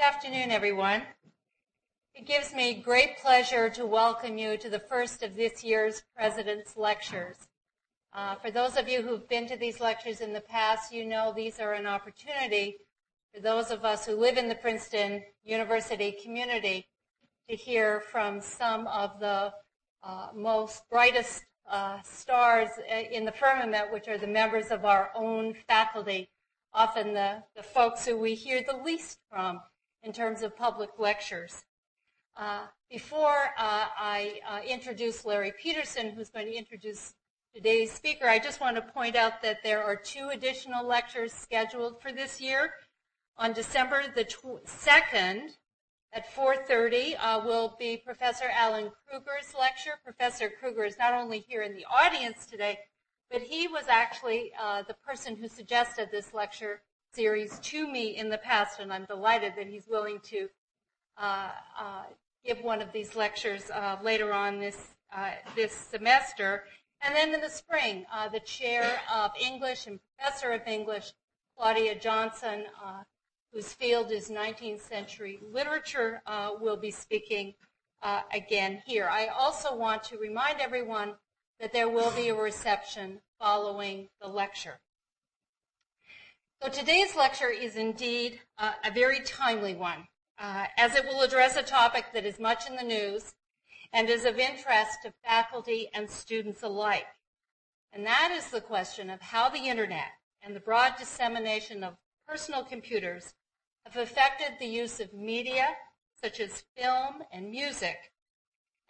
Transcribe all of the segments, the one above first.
Good afternoon, everyone. It gives me great pleasure to welcome you to the first of this year's President's Lectures. Uh, for those of you who've been to these lectures in the past, you know these are an opportunity for those of us who live in the Princeton University community to hear from some of the uh, most brightest uh, stars uh, in the firmament, which are the members of our own faculty, often the, the folks who we hear the least from in terms of public lectures. Uh, before uh, I uh, introduce Larry Peterson, who's going to introduce today's speaker, I just want to point out that there are two additional lectures scheduled for this year. On December the 2nd at 4.30 uh, will be Professor Alan Krueger's lecture. Professor Krueger is not only here in the audience today, but he was actually uh, the person who suggested this lecture series to me in the past, and I'm delighted that he's willing to uh, uh give one of these lectures uh, later on this, uh, this semester. And then in the spring, the chair of English and professor of English, Claudia Johnson, whose field is 19th century literature, uh, will be speaking uh, again here. I also want to remind everyone that there will be a reception following the lecture. So today's lecture is indeed uh, a very timely one, uh, as it will address a topic that is much in the news and is of interest to faculty and students alike. And that is the question of how the internet and the broad dissemination of personal computers have affected the use of media such as film and music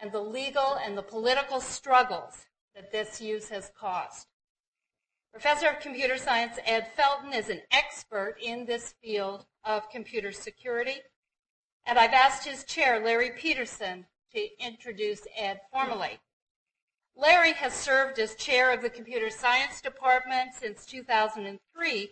and the legal and the political struggles that this use has caused. Professor of Computer Science Ed Felten is an expert in this field of computer security, and I've asked his chair, Larry Peterson, to introduce Ed formally. Larry has served as chair of the Computer Science Department since 2003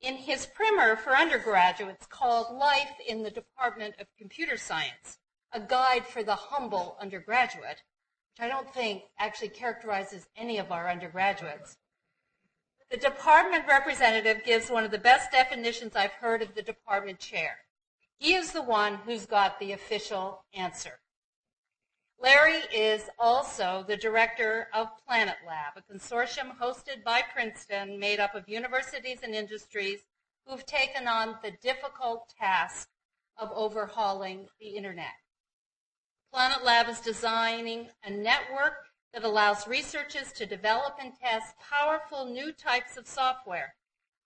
in his primer for undergraduates called Life in the Department of Computer Science, a guide for the humble undergraduate, which I don't think actually characterizes any of our undergraduates. The department representative gives one of the best definitions I've heard of the department chair. He is the one who's got the official answer. Larry is also the director of Planet Lab, a consortium hosted by Princeton made up of universities and industries who've taken on the difficult task of overhauling the internet. Planet Lab is designing a network that allows researchers to develop and test powerful new types of software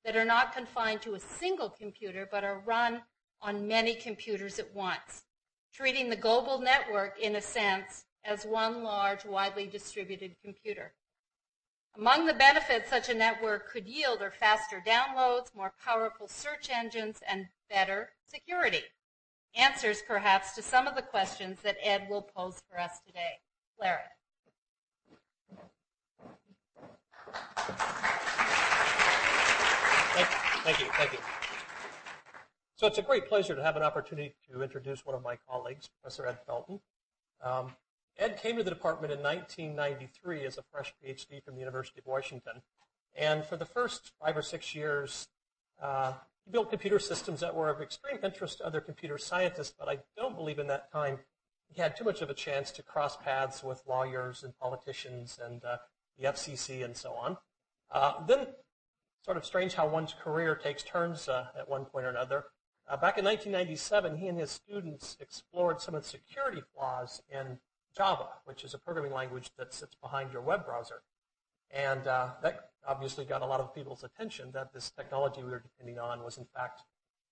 that are not confined to a single computer but are run on many computers at once treating the global network, in a sense, as one large, widely distributed computer. Among the benefits such a network could yield are faster downloads, more powerful search engines, and better security. Answers, perhaps, to some of the questions that Ed will pose for us today. Larry. Thank you. Thank you. So it's a great pleasure to have an opportunity to introduce one of my colleagues, Professor Ed Felten. Um, Ed came to the department in 1993 as a fresh PhD from the University of Washington. And for the first five or six years, uh, he built computer systems that were of extreme interest to other computer scientists, but I don't believe in that time he had too much of a chance to cross paths with lawyers and politicians and uh, the FCC and so on. Uh, then, sort of strange how one's career takes turns uh, at one point or another. Uh, back in 1997, he and his students explored some of the security flaws in Java, which is a programming language that sits behind your web browser. And uh, that obviously got a lot of people's attention that this technology we were depending on was in fact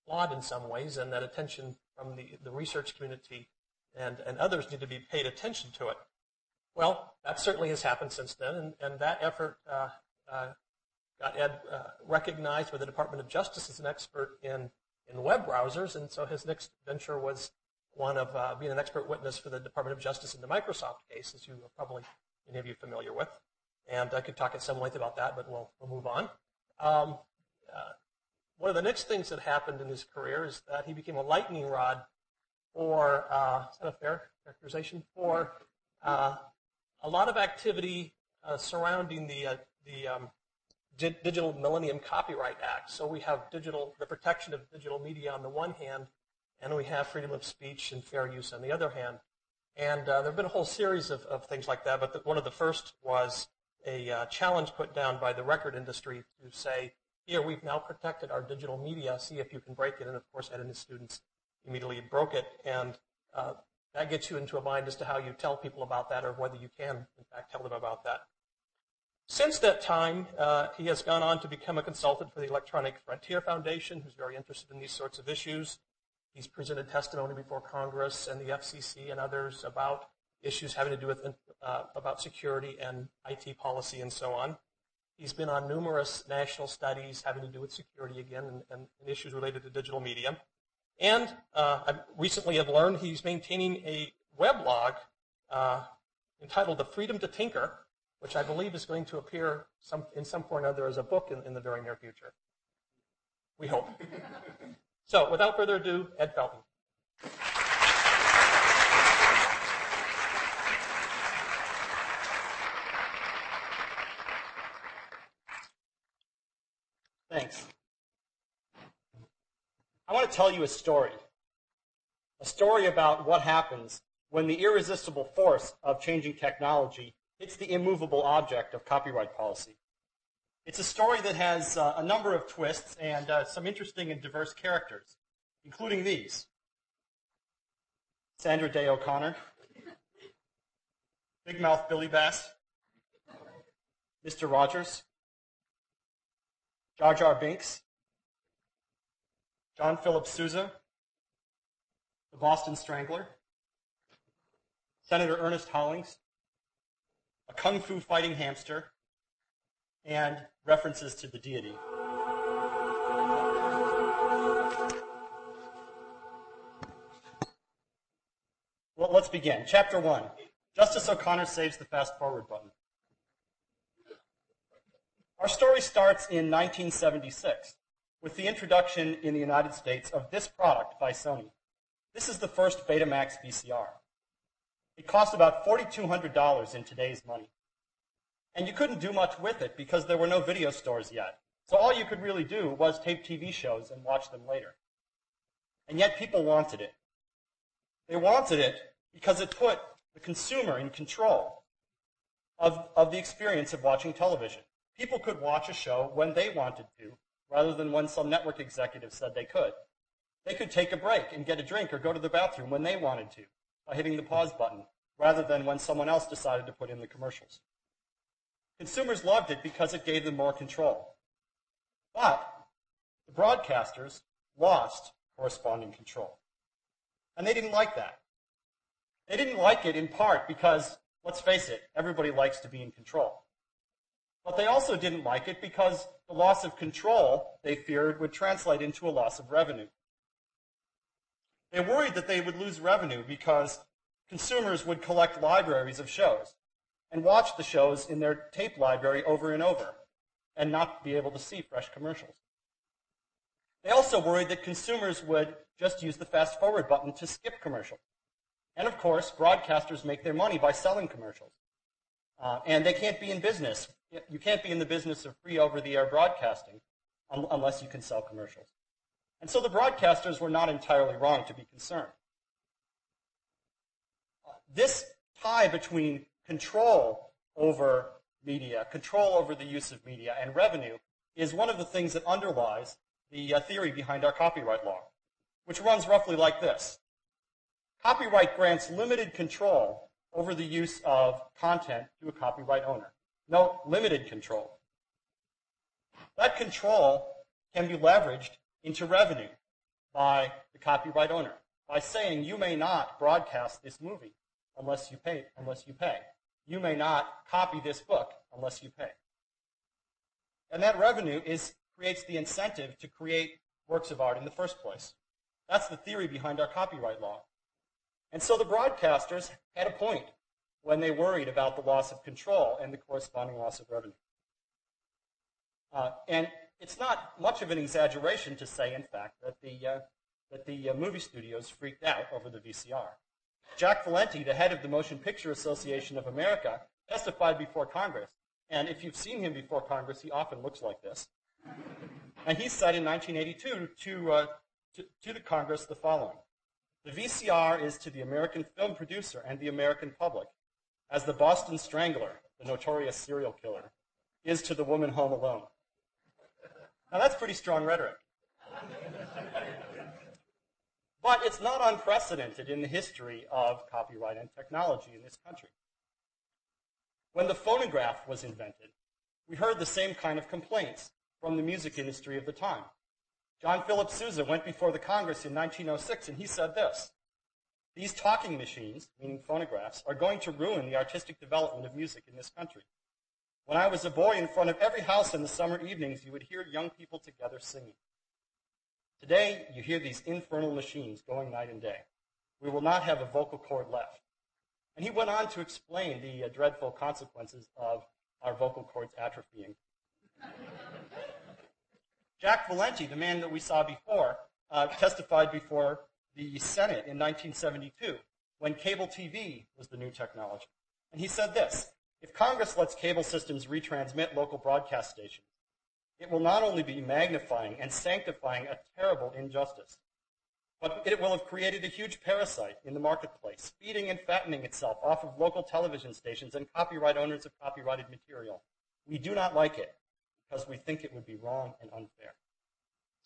flawed in some ways and that attention from the, the research community and, and others need to be paid attention to it. Well, that certainly has happened since then, and, and that effort uh, uh, got Ed uh, recognized by the Department of Justice as an expert in in web browsers, and so his next venture was one of uh, being an expert witness for the Department of Justice in the Microsoft case, as you are probably many of you familiar with. And I could talk at some length about that, but we'll, we'll move on. Um, uh, one of the next things that happened in his career is that he became a lightning rod for, uh, is that a fair characterization? For uh, a lot of activity uh, surrounding the, uh, the um, Digital Millennium Copyright Act. So we have digital, the protection of digital media on the one hand, and we have freedom of speech and fair use on the other hand. And uh, there have been a whole series of, of things like that, but the, one of the first was a uh, challenge put down by the record industry to say, here, we've now protected our digital media, see if you can break it. And of course, Ed and his students immediately broke it. And uh, that gets you into a mind as to how you tell people about that or whether you can, in fact, tell them about that. Since that time, uh, he has gone on to become a consultant for the Electronic Frontier Foundation, who's very interested in these sorts of issues. He's presented testimony before Congress and the FCC and others about issues having to do with uh, about security and IT policy and so on. He's been on numerous national studies having to do with security again and, and, and issues related to digital media. And uh, I recently have learned he's maintaining a weblog uh, entitled The Freedom to Tinker, which I believe is going to appear some, in some form or another as a book in, in the very near future. We hope. so without further ado, Ed Felten. Thanks. I want to tell you a story. A story about what happens when the irresistible force of changing technology hits the immovable object of copyright policy. It's a story that has uh, a number of twists and uh, some interesting and diverse characters, including these. Sandra Day O'Connor, Big Mouth Billy Bass, Mr. Rogers, Jar Jar Binks, John Philip Sousa, the Boston Strangler, Senator Ernest Hollings, a kung fu fighting hamster, and references to the deity. Well, let's begin. Chapter 1. Justice O'Connor saves the fast forward button. Our story starts in 1976 with the introduction in the United States of this product by Sony. This is the first Betamax VCR. It cost about $4,200 in today's money. And you couldn't do much with it because there were no video stores yet. So all you could really do was tape TV shows and watch them later. And yet people wanted it. They wanted it because it put the consumer in control of, of the experience of watching television. People could watch a show when they wanted to, rather than when some network executive said they could. They could take a break and get a drink or go to the bathroom when they wanted to by hitting the pause button, rather than when someone else decided to put in the commercials. Consumers loved it because it gave them more control. But the broadcasters lost corresponding control. And they didn't like that. They didn't like it in part because, let's face it, everybody likes to be in control. But they also didn't like it because the loss of control, they feared, would translate into a loss of revenue. They worried that they would lose revenue because consumers would collect libraries of shows and watch the shows in their tape library over and over and not be able to see fresh commercials. They also worried that consumers would just use the fast forward button to skip commercials. And of course, broadcasters make their money by selling commercials. Uh, and they can't be in business. You can't be in the business of free over-the-air broadcasting un- unless you can sell commercials. And so the broadcasters were not entirely wrong to be concerned. Uh, this tie between control over media, control over the use of media, and revenue is one of the things that underlies the uh, theory behind our copyright law, which runs roughly like this. Copyright grants limited control over the use of content to a copyright owner. No limited control. That control can be leveraged into revenue by the copyright owner by saying you may not broadcast this movie unless you pay unless you pay. You may not copy this book unless you pay. And that revenue is creates the incentive to create works of art in the first place. That's the theory behind our copyright law. And so the broadcasters had a point when they worried about the loss of control and the corresponding loss of revenue. Uh, and it's not much of an exaggeration to say, in fact, that the, uh, that the uh, movie studios freaked out over the VCR. Jack Valenti, the head of the Motion Picture Association of America, testified before Congress. And if you've seen him before Congress, he often looks like this. And he said in 1982 to, uh, to, to the Congress the following The VCR is to the American film producer and the American public as the Boston Strangler, the notorious serial killer, is to the woman home alone. Now that's pretty strong rhetoric. but it's not unprecedented in the history of copyright and technology in this country. When the phonograph was invented, we heard the same kind of complaints from the music industry of the time. John Philip Sousa went before the Congress in 1906 and he said this These talking machines, meaning phonographs, are going to ruin the artistic development of music in this country. When I was a boy, in front of every house in the summer evenings, you would hear young people together singing. Today, you hear these infernal machines going night and day. We will not have a vocal cord left. And he went on to explain the uh, dreadful consequences of our vocal cords atrophying. Jack Valenti, the man that we saw before, uh, testified before the Senate in 1972 when cable TV was the new technology. And he said this If Congress lets cable systems retransmit local broadcast stations, it will not only be magnifying and sanctifying a terrible injustice, but it will have created a huge parasite in the marketplace, feeding and fattening itself off of local television stations and copyright owners of copyrighted material. We do not like it because we think it would be wrong and unfair.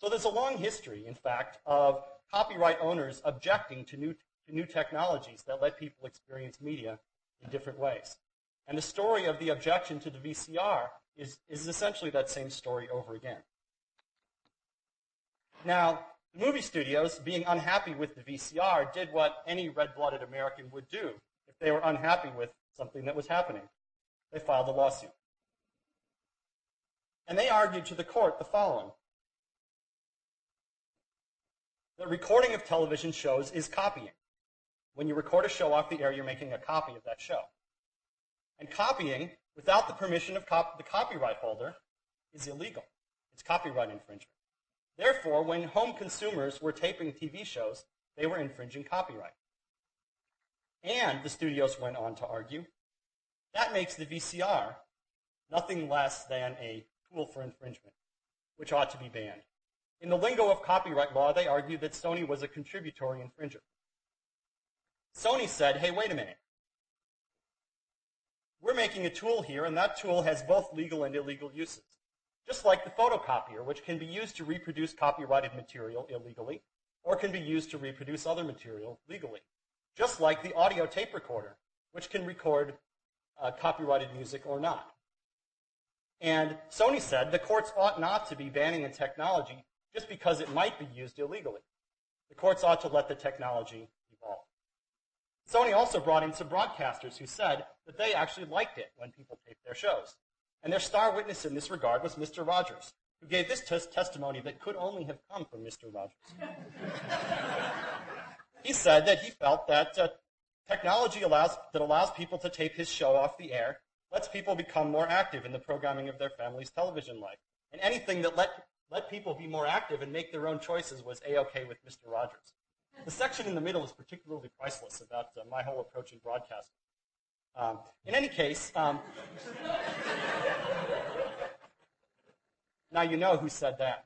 So there's a long history, in fact, of copyright owners objecting to new, to new technologies that let people experience media in different ways. And the story of the objection to the VCR is, is essentially that same story over again. Now, the movie studios, being unhappy with the VCR, did what any red-blooded American would do if they were unhappy with something that was happening. They filed a lawsuit. And they argued to the court the following. The recording of television shows is copying. When you record a show off the air, you're making a copy of that show. And copying, without the permission of cop- the copyright holder, is illegal. It's copyright infringement. Therefore, when home consumers were taping TV shows, they were infringing copyright. And the studios went on to argue that makes the VCR nothing less than a tool for infringement, which ought to be banned. In the lingo of copyright law, they argued that Sony was a contributory infringer. Sony said, hey, wait a minute. We're making a tool here, and that tool has both legal and illegal uses. Just like the photocopier, which can be used to reproduce copyrighted material illegally, or can be used to reproduce other material legally. Just like the audio tape recorder, which can record uh, copyrighted music or not. And Sony said the courts ought not to be banning a technology just because it might be used illegally. The courts ought to let the technology evolve. Sony also brought in some broadcasters who said that they actually liked it when people taped their shows. And their star witness in this regard was Mr. Rogers, who gave this t- testimony that could only have come from Mr. Rogers. he said that he felt that uh, technology allows, that allows people to tape his show off the air lets people become more active in the programming of their family's television life. And anything that let, let people be more active and make their own choices was A-OK with Mr. Rogers. The section in the middle is particularly priceless about uh, my whole approach in broadcasting. Um, in any case, um, now you know who said that.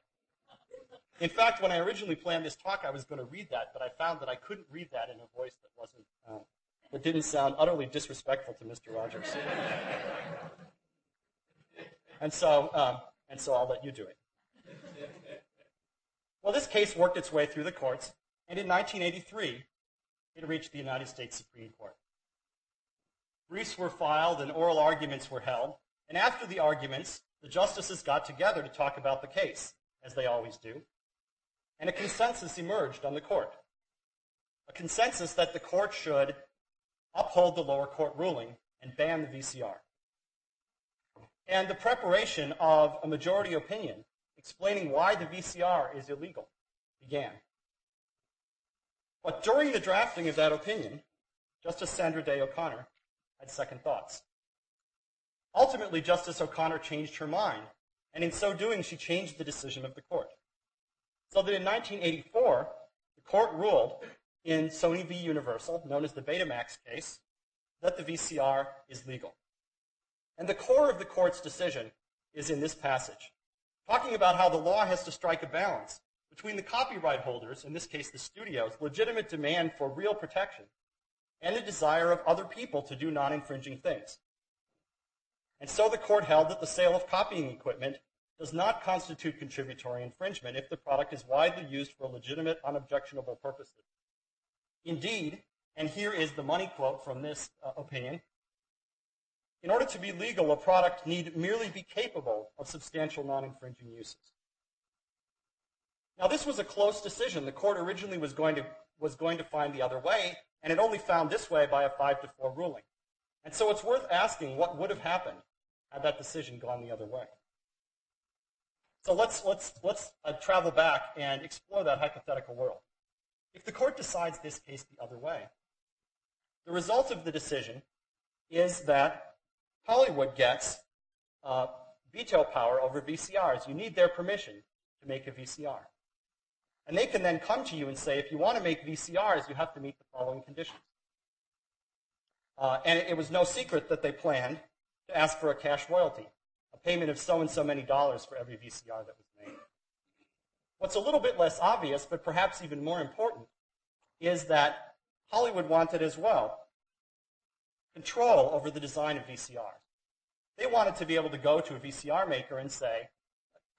In fact, when I originally planned this talk, I was going to read that, but I found that I couldn't read that in a voice that wasn't uh, that didn't sound utterly disrespectful to Mr. Rogers. and so, um, and so I'll let you do it. Well, this case worked its way through the courts, and in 1983, it reached the United States Supreme Court. Briefs were filed and oral arguments were held, and after the arguments, the justices got together to talk about the case, as they always do, and a consensus emerged on the court. A consensus that the court should uphold the lower court ruling and ban the VCR. And the preparation of a majority opinion explaining why the VCR is illegal began. But during the drafting of that opinion, Justice Sandra Day O'Connor had second thoughts. Ultimately, Justice O'Connor changed her mind, and in so doing, she changed the decision of the court. So that in 1984, the court ruled in Sony v. Universal, known as the Betamax case, that the VCR is legal. And the core of the court's decision is in this passage, talking about how the law has to strike a balance between the copyright holders, in this case the studios, legitimate demand for real protection, and the desire of other people to do non-infringing things. And so the court held that the sale of copying equipment does not constitute contributory infringement if the product is widely used for legitimate, unobjectionable purposes. Indeed, and here is the money quote from this uh, opinion, in order to be legal, a product need merely be capable of substantial non-infringing uses. Now, this was a close decision. The court originally was going to, was going to find the other way, and it only found this way by a 5 to 4 ruling. And so it's worth asking what would have happened had that decision gone the other way. So let's, let's, let's uh, travel back and explore that hypothetical world. If the court decides this case the other way, the result of the decision is that Hollywood gets uh, veto power over VCRs. You need their permission to make a VCR. And they can then come to you and say, if you want to make VCRs, you have to meet the following conditions. Uh, and it, was no secret that they planned to ask for a cash royalty, a payment of so and so many dollars for every VCR that was made. What's a little bit less obvious, but perhaps even more important, is that Hollywood wanted as well control over the design of VCRs. They wanted to be able to go to a VCR maker and say,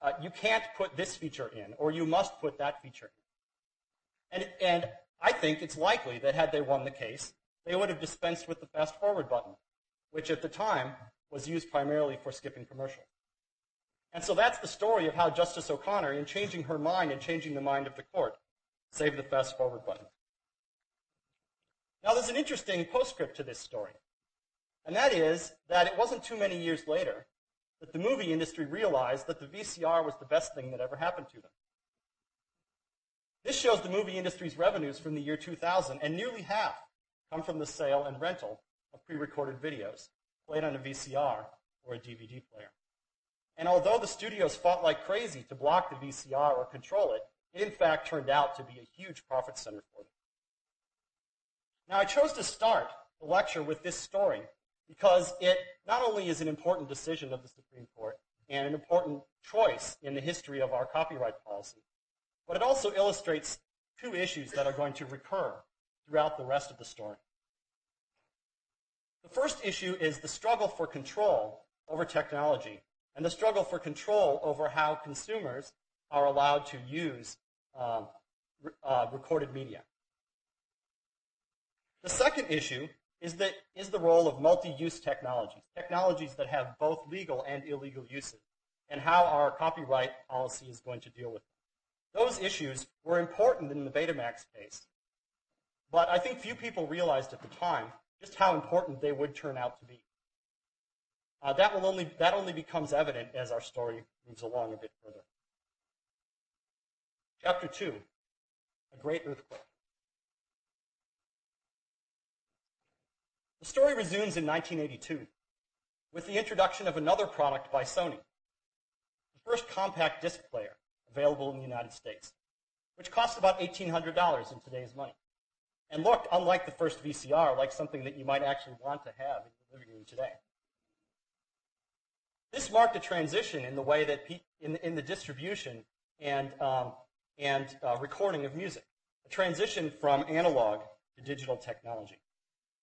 uh, you can't put this feature in, or you must put that feature in. And, and I think it's likely that had they won the case, they would have dispensed with the fast forward button, which at the time was used primarily for skipping commercials. And so that's the story of how Justice O'Connor, in changing her mind and changing the mind of the court, saved the fast forward button. Now, there's an interesting postscript to this story. And that is that it wasn't too many years later that the movie industry realized that the VCR was the best thing that ever happened to them. This shows the movie industry's revenues from the year 2000, and nearly half come from the sale and rental of pre-recorded videos played on a VCR or a DVD player. And although the studios fought like crazy to block the VCR or control it, it in fact turned out to be a huge profit center for them. Now I chose to start the lecture with this story because it not only is an important decision of the Supreme Court and an important choice in the history of our copyright policy, but it also illustrates two issues that are going to recur throughout the rest of the story. The first issue is the struggle for control over technology and the struggle for control over how consumers are allowed to use um, uh, recorded media. The second issue is, that, is the role of multi-use technologies, technologies that have both legal and illegal uses, and how our copyright policy is going to deal with them. Those issues were important in the Betamax case, but I think few people realized at the time just how important they would turn out to be. Uh, that, will only, that only becomes evident as our story moves along a bit further. Chapter 2, A Great Earthquake. The story resumes in 1982 with the introduction of another product by Sony, the first compact disc player available in the United States, which cost about $1,800 in today's money and looked, unlike the first VCR, like something that you might actually want to have in your living room today. This marked a transition in the way that in, in the distribution and um, and uh, recording of music, a transition from analog to digital technology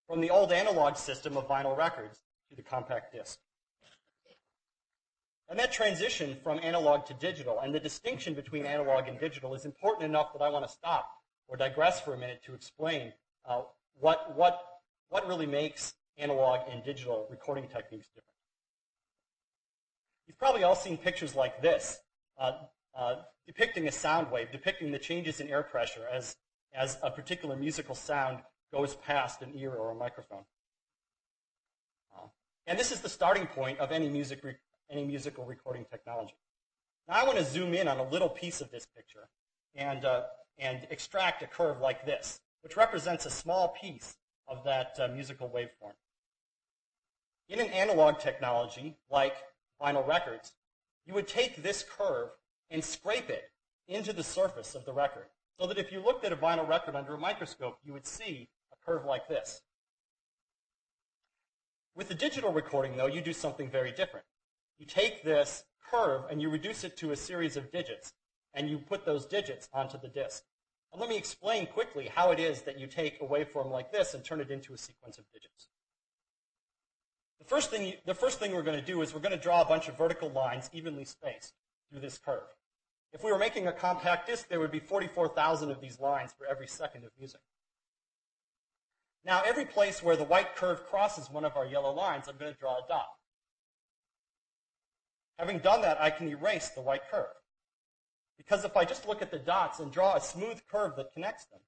from the old analog system of vinyl records to the compact disc. And that transition from analog to digital and the distinction between analog and digital is important enough that I want to stop or digress for a minute to explain uh, what, what, what really makes analog and digital recording techniques different. You've probably all seen pictures like this, uh, uh, depicting a sound wave, depicting the changes in air pressure as, as a particular musical sound goes past an ear or a microphone. Uh, and this is the starting point of any, music any musical recording technology. Now I want to zoom in on a little piece of this picture and, uh, and extract a curve like this, which represents a small piece of that uh, musical waveform. In an analog technology like vinyl records, you would take this curve and scrape it into the surface of the record so that if you looked at a vinyl record under a microscope, you would see a curve like this. With the digital recording, though, you do something very different. You take this curve and you reduce it to a series of digits. and you put those digits onto the disk. And let me explain quickly how it is that you take a waveform like this and turn it into a sequence of digits. The first thing, you, the first thing we're going to do is we're going to draw a bunch of vertical lines evenly spaced through this curve. If we were making a compact disc, there would be 44,000 of these lines for every second of music. Now, every place where the white curve crosses one of our yellow lines, I'm going to draw a dot. Having done that, I can erase the white curve. Because if I just look at the dots and draw a smooth curve that connects them,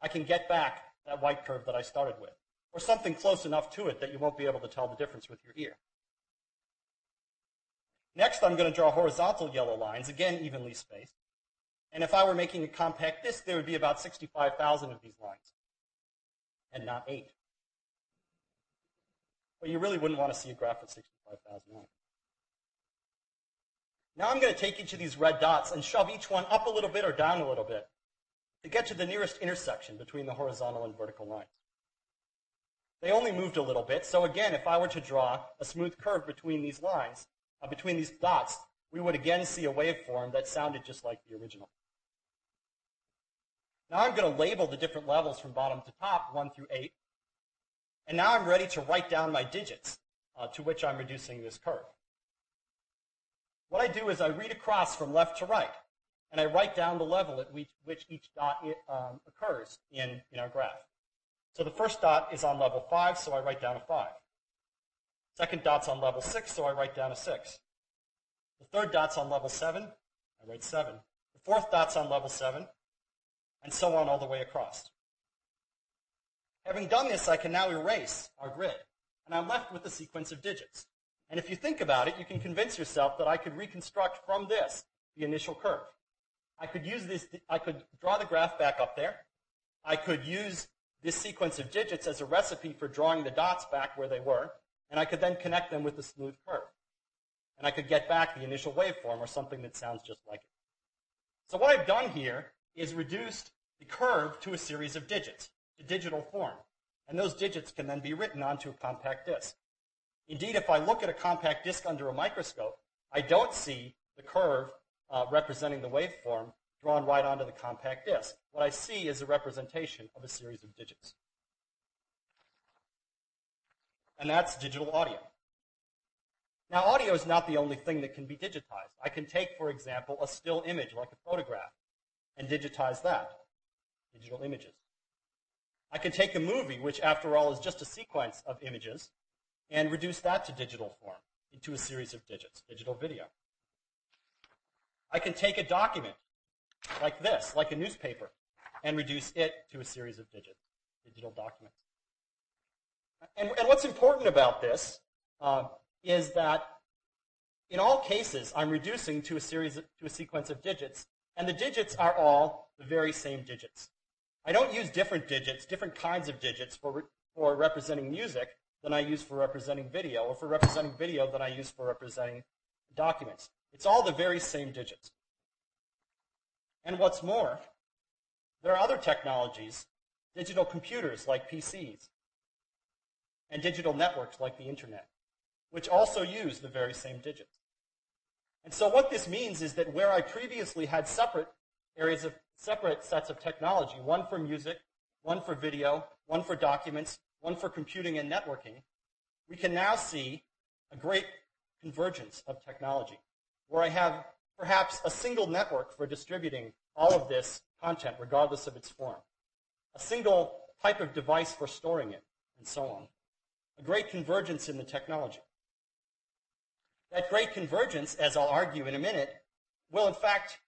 I can get back that white curve that I started with, or something close enough to it that you won't be able to tell the difference with your ear. Next, I'm going to draw horizontal yellow lines, again evenly spaced. And if I were making a compact disc, there would be about 65,000 of these lines, and not 8. But you really wouldn't want to see a graph with 65,000 lines. Now I'm going to take each of these red dots and shove each one up a little bit or down a little bit to get to the nearest intersection between the horizontal and vertical lines. They only moved a little bit, so again, if I were to draw a smooth curve between these lines, uh, between these dots, we would again see a waveform that sounded just like the original. Now I'm going to label the different levels from bottom to top, 1 through 8. And now I'm ready to write down my digits uh, to which I'm reducing this curve. What I do is I read across from left to right, and I write down the level at which, each dot um, occurs in, in our graph. So the first dot is on level 5, so I write down a 5. Second dot's on level 6, so I write down a 6. The third dot's on level 7, I write 7. The fourth dot's on level 7, and so on all the way across. Having done this, I can now erase our grid, and I'm left with a sequence of digits. And if you think about it, you can convince yourself that I could reconstruct from this the initial curve. I could use this, I could draw the graph back up there. I could use this sequence of digits as a recipe for drawing the dots back where they were, and I could then connect them with the smooth curve. And I could get back the initial waveform or something that sounds just like it. So what I've done here is reduced the curve to a series of digits, to digital form. And those digits can then be written onto a compact disc. Indeed, if I look at a compact disc under a microscope, I don't see the curve uh, representing the waveform drawn right onto the compact disc. What I see is a representation of a series of digits. And that's digital audio. Now, audio is not the only thing that can be digitized. I can take, for example, a still image like a photograph and digitize that, digital images. I can take a movie, which after all is just a sequence of images, and reduce that to digital form into a series of digits, digital video. I can take a document like this, like a newspaper, and reduce it to a series of digits, digital documents. And, and what's important about this uh, is that in all cases, I'm reducing to a series, of, to a sequence of digits, and the digits are all the very same digits. I don't use different digits, different kinds of digits for, for representing music than I use for representing video, or for representing video than I use for representing documents. It's all the very same digits. And what's more, there are other technologies, digital computers like PCs, and digital networks like the internet, which also use the very same digits. And so what this means is that where I previously had separate areas of separate sets of technology, one for music, one for video, one for documents, one for computing and networking, we can now see a great convergence of technology where I have perhaps a single network for distributing all of this content regardless of its form, a single type of device for storing it, and so on. A great convergence in the technology. That great convergence, as I'll argue in a minute, will in fact,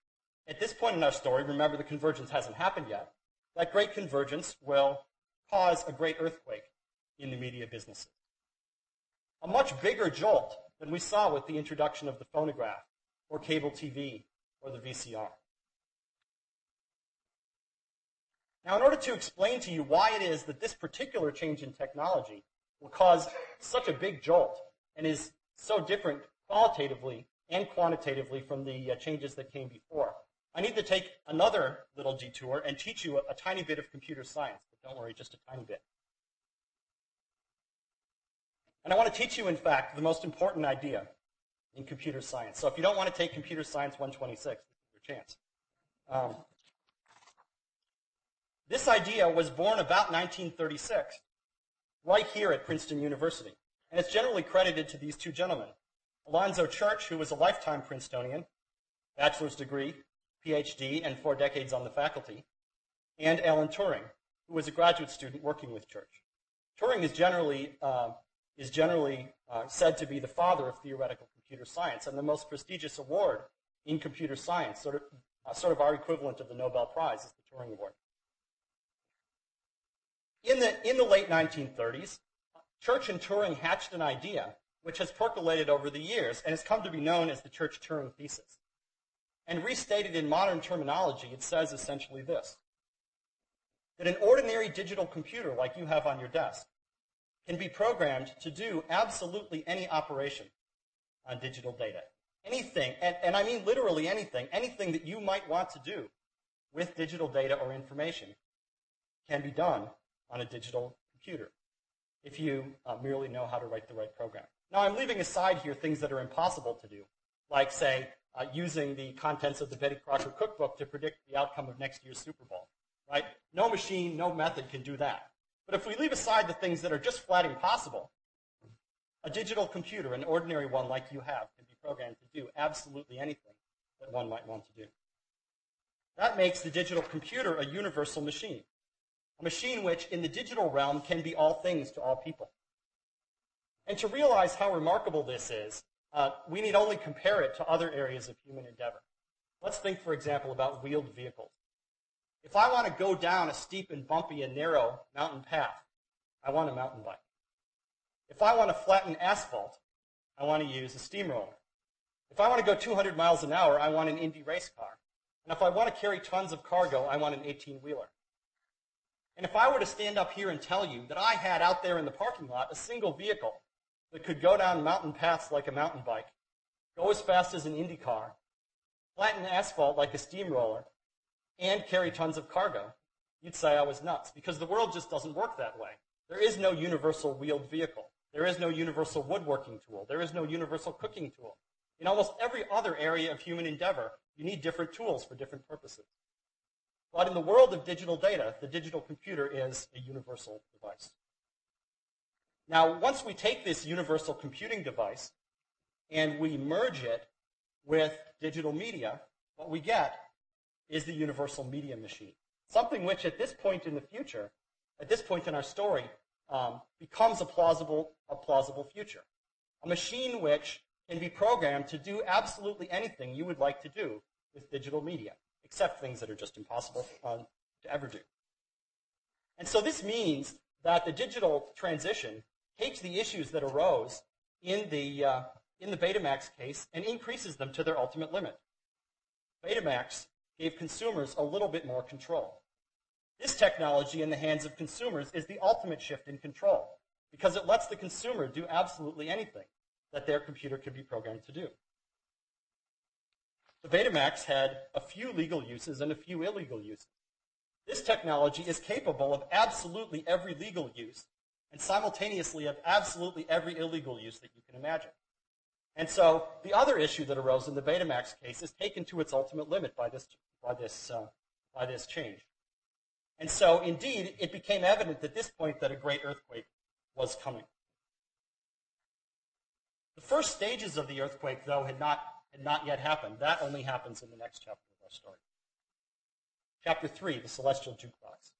at this point in our story, remember the convergence hasn't happened yet, that great convergence will cause a great earthquake in the media businesses. A much bigger jolt than we saw with the introduction of the phonograph or cable TV or the VCR. Now, in order to explain to you why it is that this particular change in technology will cause such a big jolt and is so different qualitatively and quantitatively from the uh, changes that came before, I need to take another little detour and teach you a, a tiny bit of computer science. But don't worry, just a tiny bit. And I want to teach you, in fact, the most important idea in computer science. So if you don't want to take Computer Science 126, this is your chance. Um, this idea was born about 1936, right here at Princeton University, and it's generally credited to these two gentlemen. Alonzo Church, who was a lifetime Princetonian, bachelor's degree, PhD, and four decades on the faculty, and Alan Turing, who was a graduate student working with Church. Turing is generally, uh, is generally uh, said to be the father of theoretical computer science, and the most prestigious award in computer science, sort of, uh, sort of our equivalent of the Nobel Prize, is the Turing Award. In the, in the late 1930s, Church and Turing hatched an idea which has percolated over the years and has come to be known as the Church-Turing thesis. And restated in modern terminology, it says essentially this, that an ordinary digital computer like you have on your desk can be programmed to do absolutely any operation on digital data. Anything, and, and I mean literally anything, anything that you might want to do with digital data or information can be done on a digital computer if you uh, merely know how to write the right program. Now, I'm leaving aside here things that are impossible to do, like, say, uh, using the contents of the Betty Crocker cookbook to predict the outcome of next year's Super Bowl. Right? No machine, no method can do that. But if we leave aside the things that are just flat impossible, a digital computer, an ordinary one like you have, can be programmed to do absolutely anything that one might want to do. That makes the digital computer a universal machine. A machine which, in the digital realm, can be all things to all people. And to realize how remarkable this is, uh, we need only compare it to other areas of human endeavor. Let's think, for example, about wheeled vehicles. If I want to go down a steep and bumpy and narrow mountain path, I want a mountain bike. If I want to flatten asphalt, I want to use a steamroller. If I want to go 200 miles an hour, I want an Indy race car. And if I want to carry tons of cargo, I want an 18-wheeler. And if I were to stand up here and tell you that I had out there in the parking lot a single vehicle that could go down mountain paths like a mountain bike, go as fast as an Indy car, flatten asphalt like a steamroller, and carry tons of cargo, you'd say I was nuts because the world just doesn't work that way. There is no universal wheeled vehicle. There is no universal woodworking tool. There is no universal cooking tool. In almost every other area of human endeavor, you need different tools for different purposes. But in the world of digital data, the digital computer is a universal device. Now, once we take this universal computing device and we merge it with digital media, what we get is the universal media machine. Something which at this point in the future, at this point in our story, um, becomes a plausible, a plausible future. A machine which can be programmed to do absolutely anything you would like to do with digital media, except things that are just impossible um, to ever do. And so this means that the digital transition takes the issues that arose in the, uh, in the Betamax case and increases them to their ultimate limit. Betamax gave consumers a little bit more control. This technology in the hands of consumers is the ultimate shift in control because it lets the consumer do absolutely anything that their computer could be programmed to do. The Betamax had a few legal uses and a few illegal uses. This technology is capable of absolutely every legal use and simultaneously of absolutely every illegal use that you can imagine. And so the other issue that arose in the Betamax case is taken to its ultimate limit by this, by this, uh, by this change. And so indeed, it became evident at this point that a great earthquake was coming. The first stages of the earthquake, though, had not, had not yet happened. That only happens in the next chapter of our story. Chapter 3, the celestial jukebox.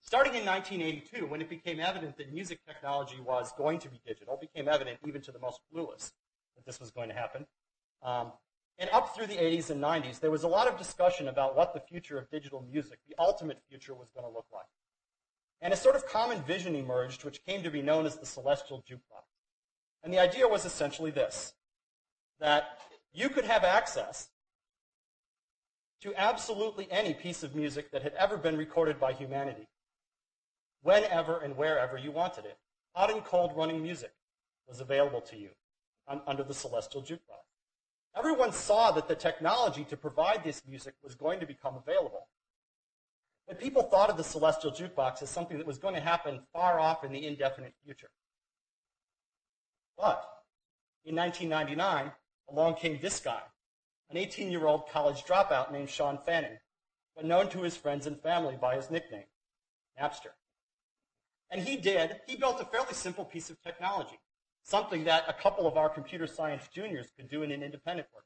Starting in 1982, when it became evident that music technology was going to be digital, became evident even to the most clueless that this was going to happen. Um, and up through the 80s and 90s, there was a lot of discussion about what the future of digital music, the ultimate future, was going to look like. And a sort of common vision emerged, which came to be known as the celestial jukebox. And the idea was essentially this, that you could have access to absolutely any piece of music that had ever been recorded by humanity whenever and wherever you wanted it. Hot and cold running music was available to you under the celestial jukebox. Everyone saw that the technology to provide this music was going to become available. But people thought of the celestial jukebox as something that was going to happen far off in the indefinite future. But in 1999, along came this guy, an 18-year-old college dropout named Shawn Fanning, but known to his friends and family by his nickname, Napster. And he did, he built a fairly simple piece of technology, something that a couple of our computer science juniors could do in an independent work.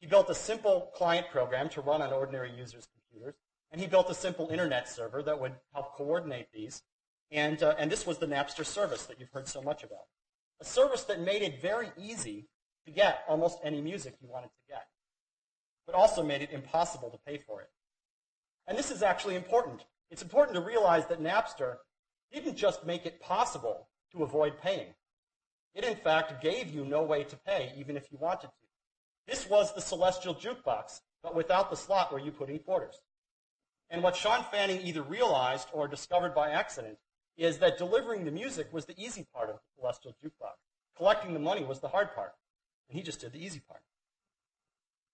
He built a simple client program to run on ordinary users' computers, and he built a simple internet server that would help coordinate these. And, uh, and this was the Napster service that you've heard so much about. A service that made it very easy to get almost any music you wanted to get, but also made it impossible to pay for it. And this is actually important. It's important to realize that Napster didn't just make it possible to avoid paying. It in fact gave you no way to pay even if you wanted to. This was the celestial jukebox, but without the slot where you put in quarters. And what Shawn Fanning either realized or discovered by accident is that delivering the music was the easy part of the celestial jukebox. Collecting the money was the hard part. And he just did the easy part.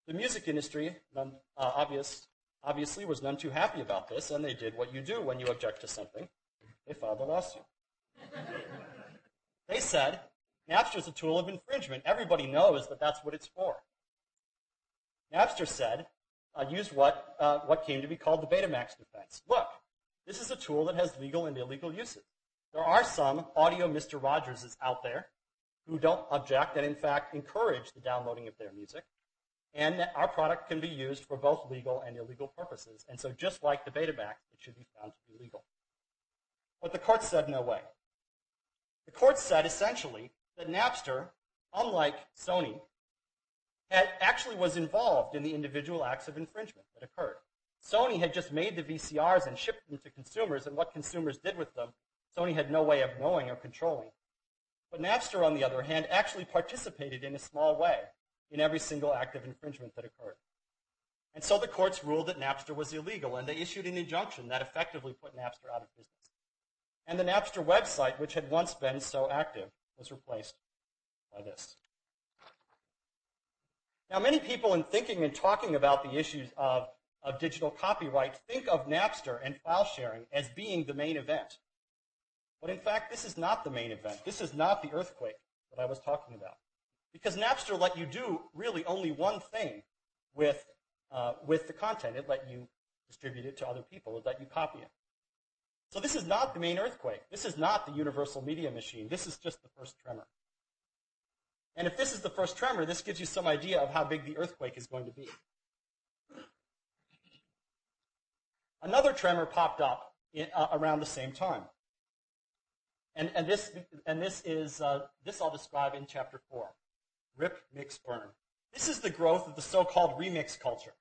The music industry, none, uh, obvious, obviously, was none too happy about this, and they did what you do when you object to something. They filed a lawsuit. they said, Napster is a tool of infringement. Everybody knows that that's what it's for. Napster said, used what, uh, what came to be called the Betamax defense. Look, this is a tool that has legal and illegal uses. There are some audio Mr. Rogerses out there who don't object and in fact encourage the downloading of their music. And our product can be used for both legal and illegal purposes. And so just like the Betamax, it should be found to be legal. But the court said no way. The court said essentially that Napster, unlike Sony, had, actually was involved in the individual acts of infringement that occurred. Sony had just made the VCRs and shipped them to consumers, and what consumers did with them, Sony had no way of knowing or controlling. But Napster, on the other hand, actually participated in a small way in every single act of infringement that occurred. And so the courts ruled that Napster was illegal, and they issued an injunction that effectively put Napster out of business. And the Napster website, which had once been so active, was replaced by this. Now, many people in thinking and talking about the issues of, of digital copyright think of Napster and file sharing as being the main event. But in fact, this is not the main event. This is not the earthquake that I was talking about. Because Napster let you do really only one thing with, uh, with the content. It let you distribute it to other people. It let you copy it. So this is not the main earthquake. This is not the universal media machine. This is just the first tremor. And if this is the first tremor, this gives you some idea of how big the earthquake is going to be. Another tremor popped up in, uh, around the same time. And, and, this, and this is, uh, this I'll describe in chapter 4. Rip, mix, burn. This is the growth of the so-called remix culture.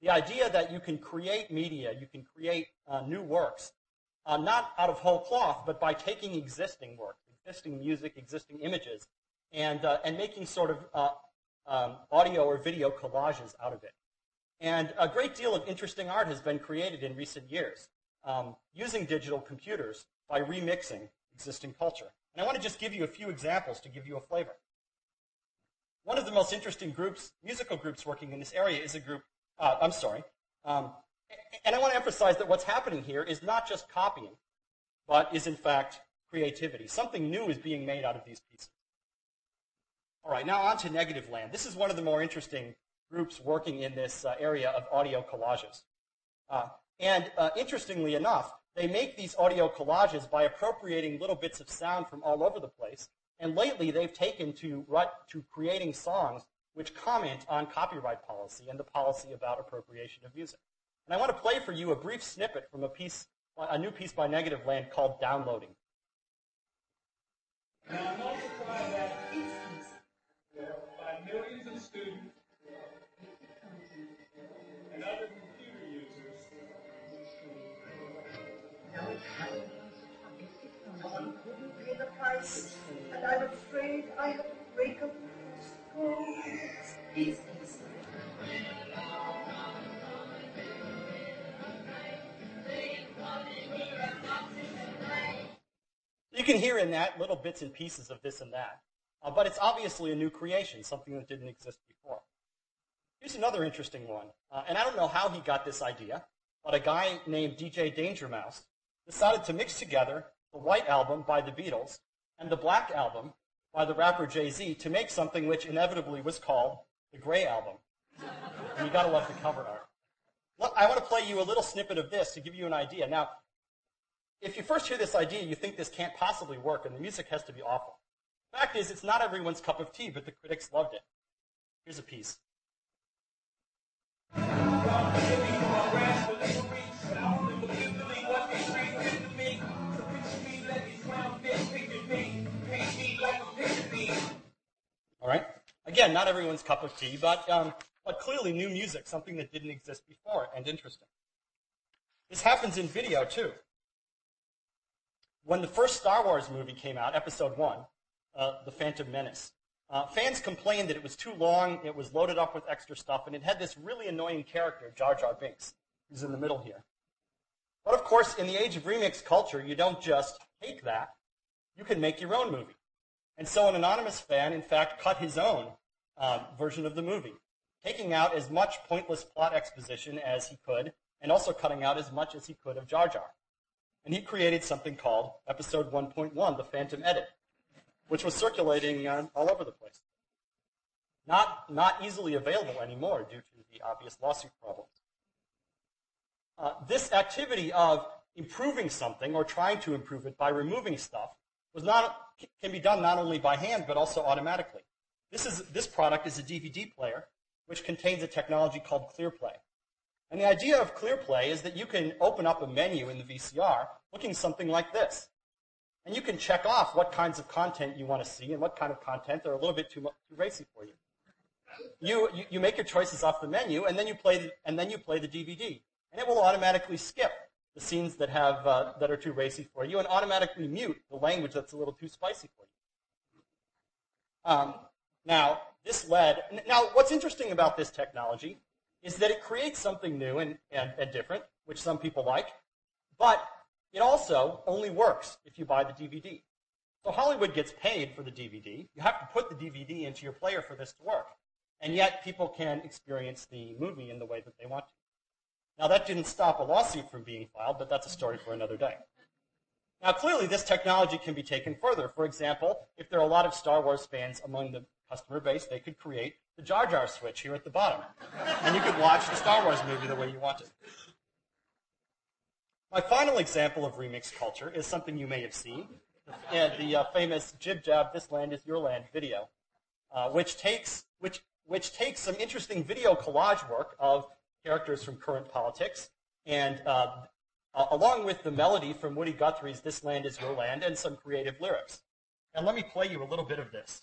The idea that you can create media, you can create uh, new works, uh, not out of whole cloth, but by taking existing work, existing music, existing images, and, uh, and making sort of uh, um, audio or video collages out of it. And a great deal of interesting art has been created in recent years um, using digital computers by remixing existing culture. And I want to just give you a few examples to give you a flavor. One of the most interesting groups, musical groups working in this area is a group, uh, I'm sorry, um, and I want to emphasize that what's happening here is not just copying, but is in fact creativity. Something new is being made out of these pieces. All right, now on to Negativland. This is one of the more interesting groups working in this uh, area of audio collages. Uh, and uh, interestingly enough, they make these audio collages by appropriating little bits of sound from all over the place. And lately, they've taken to, to creating songs which comment on copyright policy and the policy about appropriation of music. And I want to play for you a brief snippet from a piece, a new piece by Negativland called Downloading. Now multiply that millions of students and other computer users. No one couldn't pay the price, and I'm afraid I have to break up school. Easy, easy. You can hear in that little bits and pieces of this and that. Uh, but it's obviously a new creation, something that didn't exist before. Here's another interesting one. Uh, and I don't know how he got this idea, but a guy named DJ Danger Mouse decided to mix together the White Album by the Beatles and the Black Album by the rapper Jay-Z to make something which inevitably was called the Gray Album. And you gotta love the cover art. look, I want to play you a little snippet of this to give you an idea. Now, if you first hear this idea, you think this can't possibly work, and the music has to be awful. Fact is, it's not everyone's cup of tea, but the critics loved it. Here's a piece. All right. Again, not everyone's cup of tea, but um, but clearly new music, something that didn't exist before, and interesting. This happens in video too. When the first Star Wars movie came out, Episode One, uh, The Phantom Menace, uh, fans complained that it was too long, it was loaded up with extra stuff, and it had this really annoying character, Jar Jar Binks, who's in the middle here. But of course, in the age of remix culture, you don't just take that; you can make your own movie. And so an anonymous fan, in fact, cut his own uh, version of the movie, taking out as much pointless plot exposition as he could, and also cutting out as much as he could of Jar Jar. And he created something called Episode 1.1, The Phantom Edit, which was circulating uh, all over the place. Not, not easily available anymore due to the obvious lawsuit problems. Uh, this activity of improving something or trying to improve it by removing stuff was not, can be done not only by hand but also automatically. This, is, this product is a DVD player which contains a technology called ClearPlay. And the idea of ClearPlay is that you can open up a menu in the VCR looking something like this. And you can check off what kinds of content you want to see and what kind of content are a little bit too, too racy for you. You, you. you make your choices off the menu, and then you play the, and then you play the DVD, and it will automatically skip the scenes that have uh, that are too racy for you, and automatically mute the language that's a little too spicy for you. Um, now, this led. Now, what's interesting about this technology is that it creates something new and, and, and different, which some people like, but it also only works if you buy the DVD. So Hollywood gets paid for the DVD. You have to put the DVD into your player for this to work. And yet people can experience the movie in the way that they want to. Now that didn't stop a lawsuit from being filed, but that's a story for another day. Now clearly this technology can be taken further. For example, if there are a lot of Star Wars fans among the customer base, they could create the Jar Jar switch here at the bottom. And you could watch the Star Wars movie the way you want it. My final example of remix culture is something you may have seen, the, the uh, famous Jib Jab This Land Is Your Land video, uh, which, takes, which, which takes some interesting video collage work of characters from current politics and uh, along with the melody from Woody Guthrie's This Land Is Your Land and some creative lyrics. And let me play you a little bit of this.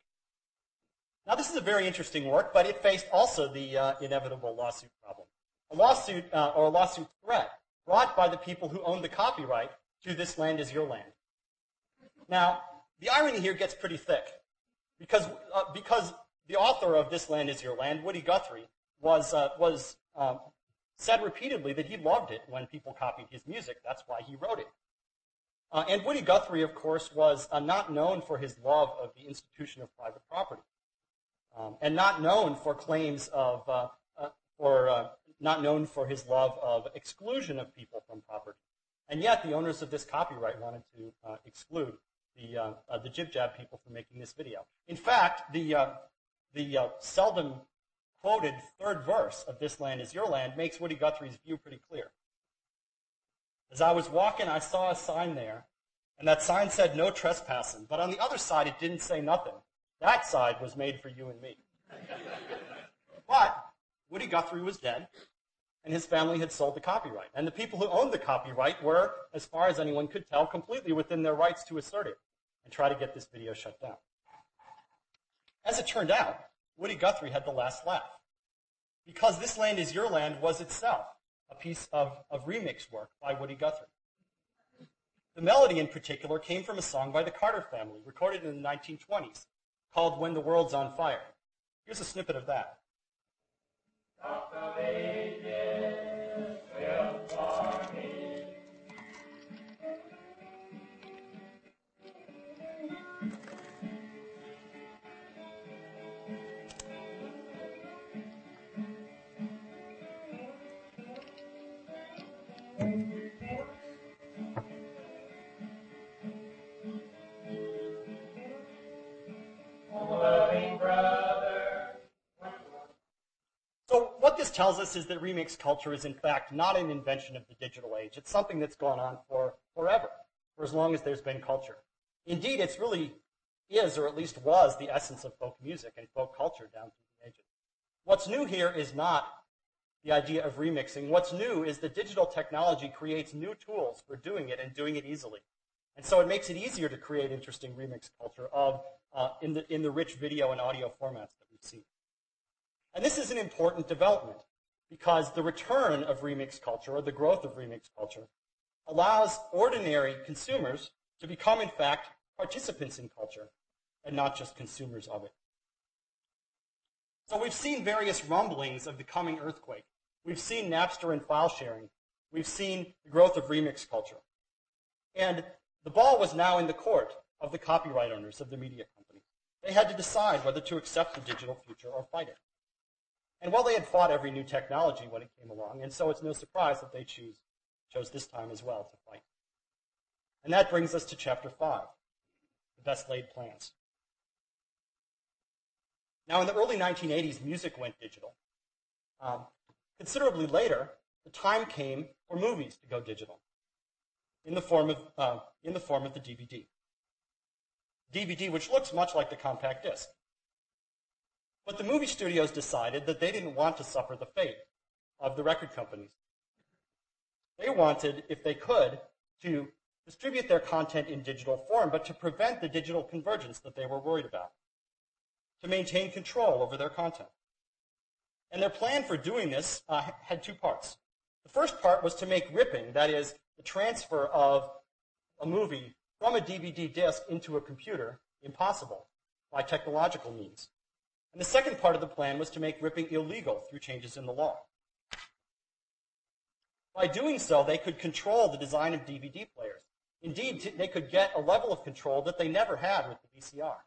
Now, this is a very interesting work, but it faced also the uh, inevitable lawsuit problem. A lawsuit uh, or a lawsuit threat brought by the people who own the copyright to This Land Is Your Land. Now, the irony here gets pretty thick because, uh, because the author of This Land Is Your Land, Woody Guthrie, was, uh, was um, said repeatedly that he loved it when people copied his music. That's why he wrote it. Uh, and Woody Guthrie, of course, was uh, not known for his love of the institution of private property, um, and not known for claims of, uh, uh or uh, not known for his love of exclusion of people from property. And yet, the owners of this copyright wanted to uh, exclude the the Jib Jab people from making this video. In fact, the the seldom quoted third verse of This Land Is Your Land makes Woody Guthrie's view pretty clear. As I was walking, I saw a sign there, and that sign said no trespassing. But on the other side, it didn't say nothing. That side was made for you and me. but Woody Guthrie was dead, and his family had sold the copyright. And the people who owned the copyright were, as far as anyone could tell, completely within their rights to assert it and try to get this video shut down. As it turned out, Woody Guthrie had the last laugh. Because This Land Is Your Land was itself a piece of, of remix work by Woody Guthrie. The melody in particular came from a song by the Carter family, recorded in the 1920s, called When the World's on Fire. Here's a snippet of that. Tells us is that remix culture is in fact not an invention of the digital age. It's something that's gone on for forever, for as long as there's been culture. Indeed, it's really is, or at least was, the essence of folk music and folk culture down through the ages. What's new here is not the idea of remixing. What's new is that digital technology creates new tools for doing it and doing it easily. And so it makes it easier to create interesting remix culture of, uh, in, the, in the rich video and audio formats that we've seen. And this is an important development because the return of remix culture or the growth of remix culture allows ordinary consumers to become, in fact, participants in culture and not just consumers of it. So we've seen various rumblings of the coming earthquake. We've seen Napster and file sharing. We've seen the growth of remix culture. And the ball was now in the court of the copyright owners of the media companies. They had to decide whether to accept the digital future or fight it. And while they had fought every new technology when it came along, and so it's no surprise that they choose, chose this time as well to fight. And that brings us to chapter 5, the best laid plans. Now, in the early 1980s, music went digital. Um, considerably later, the time came for movies to go digital in the form of, uh, in the, form of the DVD. DVD, which looks much like the compact disc. But the movie studios decided that they didn't want to suffer the fate of the record companies. They wanted, if they could, to distribute their content in digital form, but to prevent the digital convergence that they were worried about, to maintain control over their content. And their plan for doing this uh, had two parts. The first part was to make ripping, that is, the transfer of a movie from a DVD disc into a computer, impossible by technological means. And the second part of the plan was to make ripping illegal through changes in the law. By doing so, they could control the design of DVD players. Indeed, they could get a level of control that they never had with the VCR.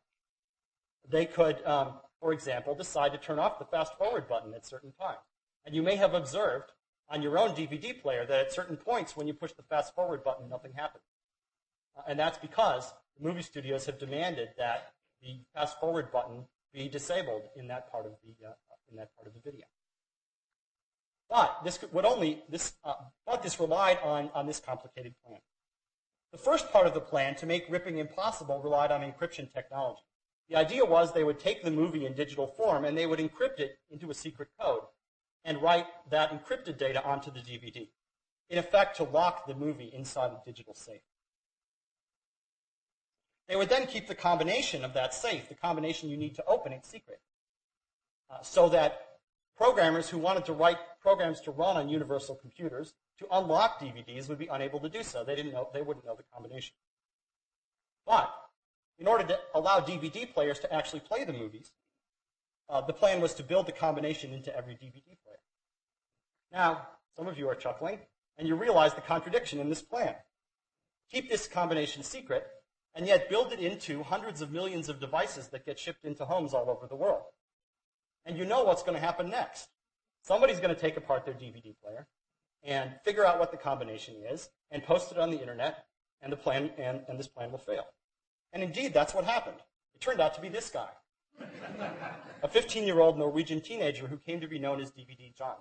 They could, um, for example, decide to turn off the fast forward button at certain times. And you may have observed on your own DVD player that at certain points when you push the fast forward button, nothing happens. Uh, and that's because the movie studios have demanded that the fast forward button be disabled in that part of the, uh, in that part of the video. But this would only, this, uh, but this relied on, on this complicated plan. The first part of the plan to make ripping impossible relied on encryption technology. The idea was they would take the movie in digital form and they would encrypt it into a secret code and write that encrypted data onto the DVD. In effect, to lock the movie inside a digital safe. They would then keep the combination of that safe, the combination you need to open it, secret. Uh, so that programmers who wanted to write programs to run on universal computers to unlock DVDs would be unable to do so. They didn't know, they wouldn't know the combination. But in order to allow DVD players to actually play the movies, uh, the plan was to build the combination into every DVD player. Now, some of you are chuckling, and you realize the contradiction in this plan. Keep this combination secret, and yet build it into hundreds of millions of devices that get shipped into homes all over the world. And you know what's going to happen next. Somebody's going to take apart their DVD player and figure out what the combination is and post it on the internet, and the plan and, and this plan will fail. And indeed, that's what happened. It turned out to be this guy, a 15-year-old Norwegian teenager who came to be known as DVD Jon.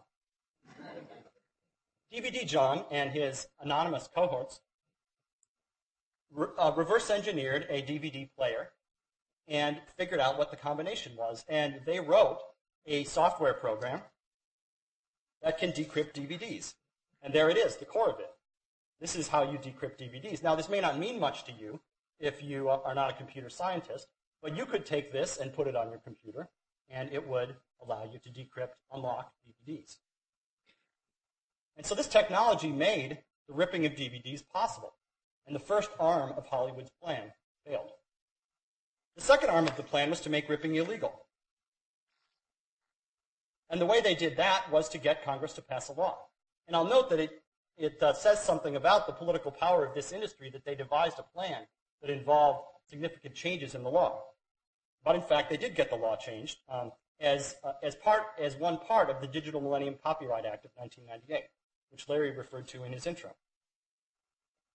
DVD Jon and his anonymous cohorts Uh, reverse engineered a DVD player and figured out what the combination was. And they wrote a software program that can decrypt DVDs. And there it is, the core of it. This is how you decrypt DVDs. Now, this may not mean much to you if you are not a computer scientist, but you could take this and put it on your computer, and it would allow you to decrypt, unlock DVDs. And so this technology made the ripping of DVDs possible and the first arm of Hollywood's plan failed. The second arm of the plan was to make ripping illegal. And the way they did that was to get Congress to pass a law. And I'll note that it, it uh, says something about the political power of this industry that they devised a plan that involved significant changes in the law. But in fact, they did get the law changed um, as, uh, as, part, as one part of the Digital Millennium Copyright Act of 1998, which Larry referred to in his intro.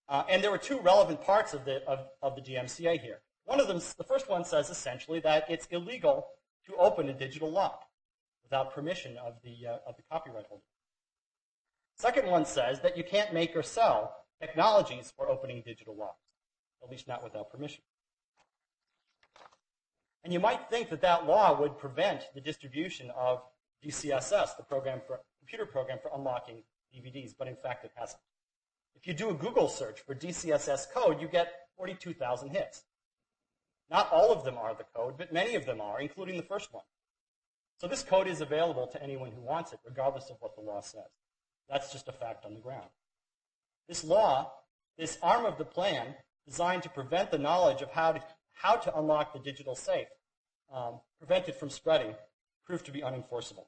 Uh, and there were two relevant parts of the, of, of the DMCA here. One of them, the first one says essentially that it's illegal to open a digital lock without permission of the, uh, of the copyright holder. Second one says that you can't make or sell technologies for opening digital locks, at least not without permission. And you might think that that law would prevent the distribution of DeCSS, the program for, computer program for unlocking DVDs, but in fact it hasn't. If you do a Google search for DeCSS code, you get 42,000 hits. Not all of them are the code, but many of them are, including the first one. So this code is available to anyone who wants it, regardless of what the law says. That's just a fact on the ground. This law, this arm of the plan, designed to prevent the knowledge of how to, how to unlock the digital safe, um, prevent it from spreading, proved to be unenforceable.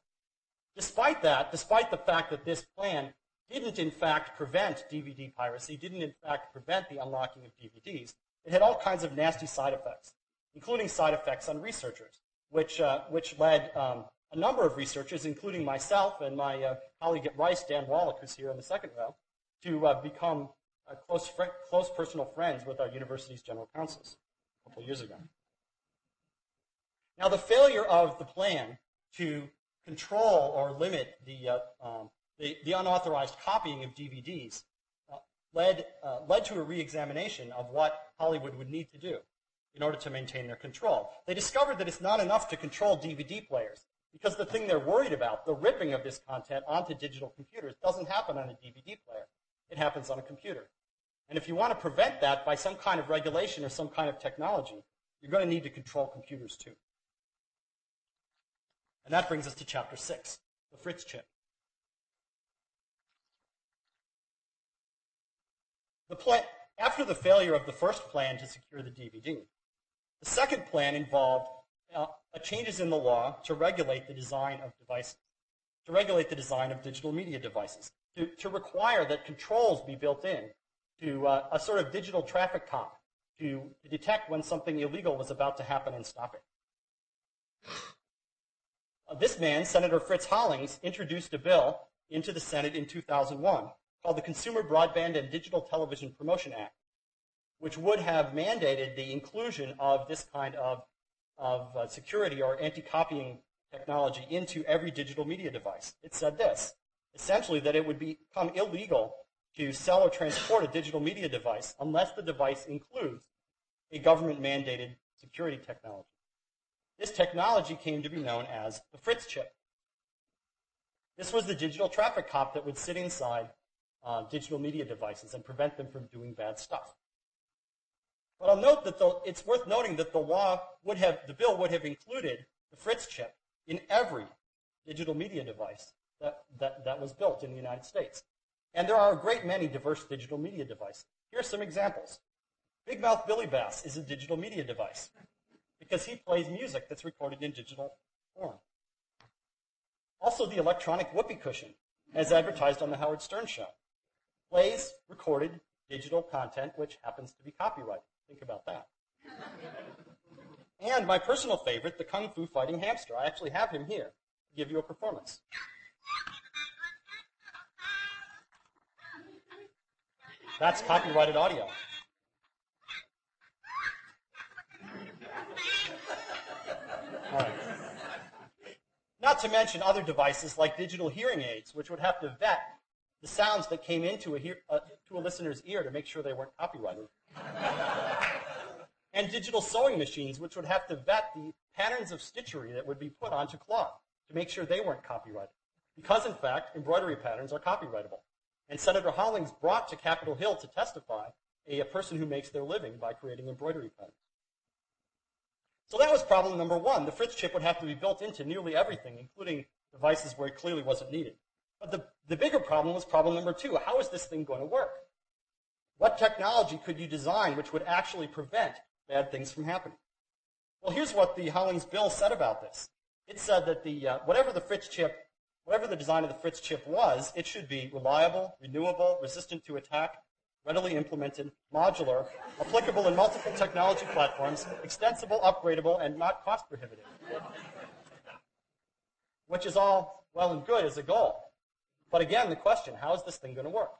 Despite that, despite the fact that this plan didn't in fact prevent DVD piracy, didn't in fact prevent the unlocking of DVDs, it had all kinds of nasty side effects, including side effects on researchers, which, uh, which led um, a number of researchers, including myself and my uh, colleague at Rice, Dan Wallach, who's here in the second row, to uh, become uh, close, fr- close personal friends with our university's general counsels a couple years ago. Now, the failure of the plan to control or limit the, uh, um, the, the, unauthorized copying of DVDs uh, led, uh, led to a reexamination of what Hollywood would need to do in order to maintain their control. They discovered that it's not enough to control DVD players because the thing they're worried about, the ripping of this content onto digital computers, doesn't happen on a DVD player. It happens on a computer. And if you want to prevent that by some kind of regulation or some kind of technology, you're going to need to control computers too. And that brings us to chapter six, the Fritz chip. The plan, after the failure of the first plan to secure the DVD, the second plan involved uh, changes in the law to regulate the design of devices, to regulate the design of digital media devices, to, to require that controls be built in to uh, a sort of digital traffic cop to, to detect when something illegal was about to happen and stop it. Uh, this man, Senator Fritz Hollings, introduced a bill into the Senate in 2001 called the Consumer Broadband and Digital Television Promotion Act, which would have mandated the inclusion of this kind of, of uh, security or anti-copying technology into every digital media device. It said this, essentially that it would become illegal to sell or transport a digital media device unless the device includes a government-mandated security technology. This technology came to be known as the Fritz chip. This was the digital traffic cop that would sit inside uh, digital media devices and prevent them from doing bad stuff. But I'll note that the, it's worth noting that the law would have, the bill would have included the Fritz chip in every digital media device that, that, that was built in the United States. And there are a great many diverse digital media devices. Here are some examples. Big Mouth Billy Bass is a digital media device because he plays music that's recorded in digital form. Also, the electronic whoopee cushion, as advertised on the Howard Stern Show, plays recorded digital content which happens to be copyrighted. Think about that. and my personal favorite, the Kung Fu Fighting Hamster. I actually have him here to give you a performance. That's copyrighted audio. Not to mention other devices like digital hearing aids, which would have to vet the sounds that came into a, hear, uh, to a listener's ear to make sure they weren't copyrighted. and digital sewing machines, which would have to vet the patterns of stitchery that would be put onto cloth to make sure they weren't copyrighted. Because, in fact, embroidery patterns are copyrightable. And Senator Hollings brought to Capitol Hill to testify a, a person who makes their living by creating embroidery patterns. So that was problem number one. The Fritz chip would have to be built into nearly everything, including devices where it clearly wasn't needed. But the, the bigger problem was problem number two. How is this thing going to work? What technology could you design which would actually prevent bad things from happening? Well, here's what the Hollings bill said about this. It said that the uh, whatever the Fritz chip, whatever the design of the Fritz chip was, it should be reliable, renewable, resistant to attack, readily implemented, modular, applicable in multiple technology platforms, extensible, upgradable, and not cost prohibitive. Which is all well and good as a goal. But again, the question, how is this thing going to work?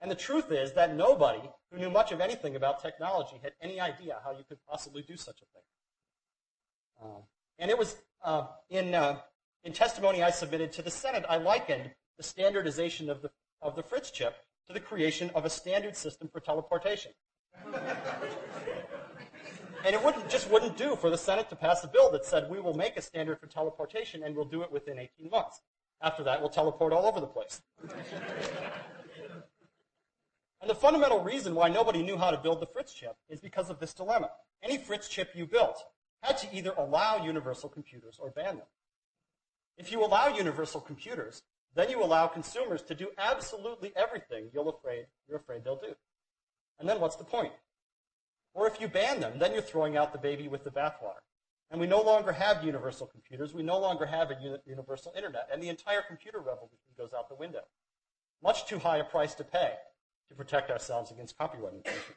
And the truth is that nobody who knew much of anything about technology had any idea how you could possibly do such a thing. Uh, and it was uh, in, uh, in testimony I submitted to the Senate, I likened the standardization of the, of the Fritz chip to the creation of a standard system for teleportation. and it wouldn't, just wouldn't do for the Senate to pass a bill that said we will make a standard for teleportation and we'll do it within 18 months. After that, we'll teleport all over the place. and the fundamental reason why nobody knew how to build the Fritz chip is because of this dilemma. Any Fritz chip you built had to either allow universal computers or ban them. If you allow universal computers, then you allow consumers to do absolutely everything you're afraid, you're afraid they'll do. And then what's the point? Or if you ban them, then you're throwing out the baby with the bathwater. And we no longer have universal computers. We no longer have a universal internet. And the entire computer revolution goes out the window. Much too high a price to pay to protect ourselves against copyright infringement.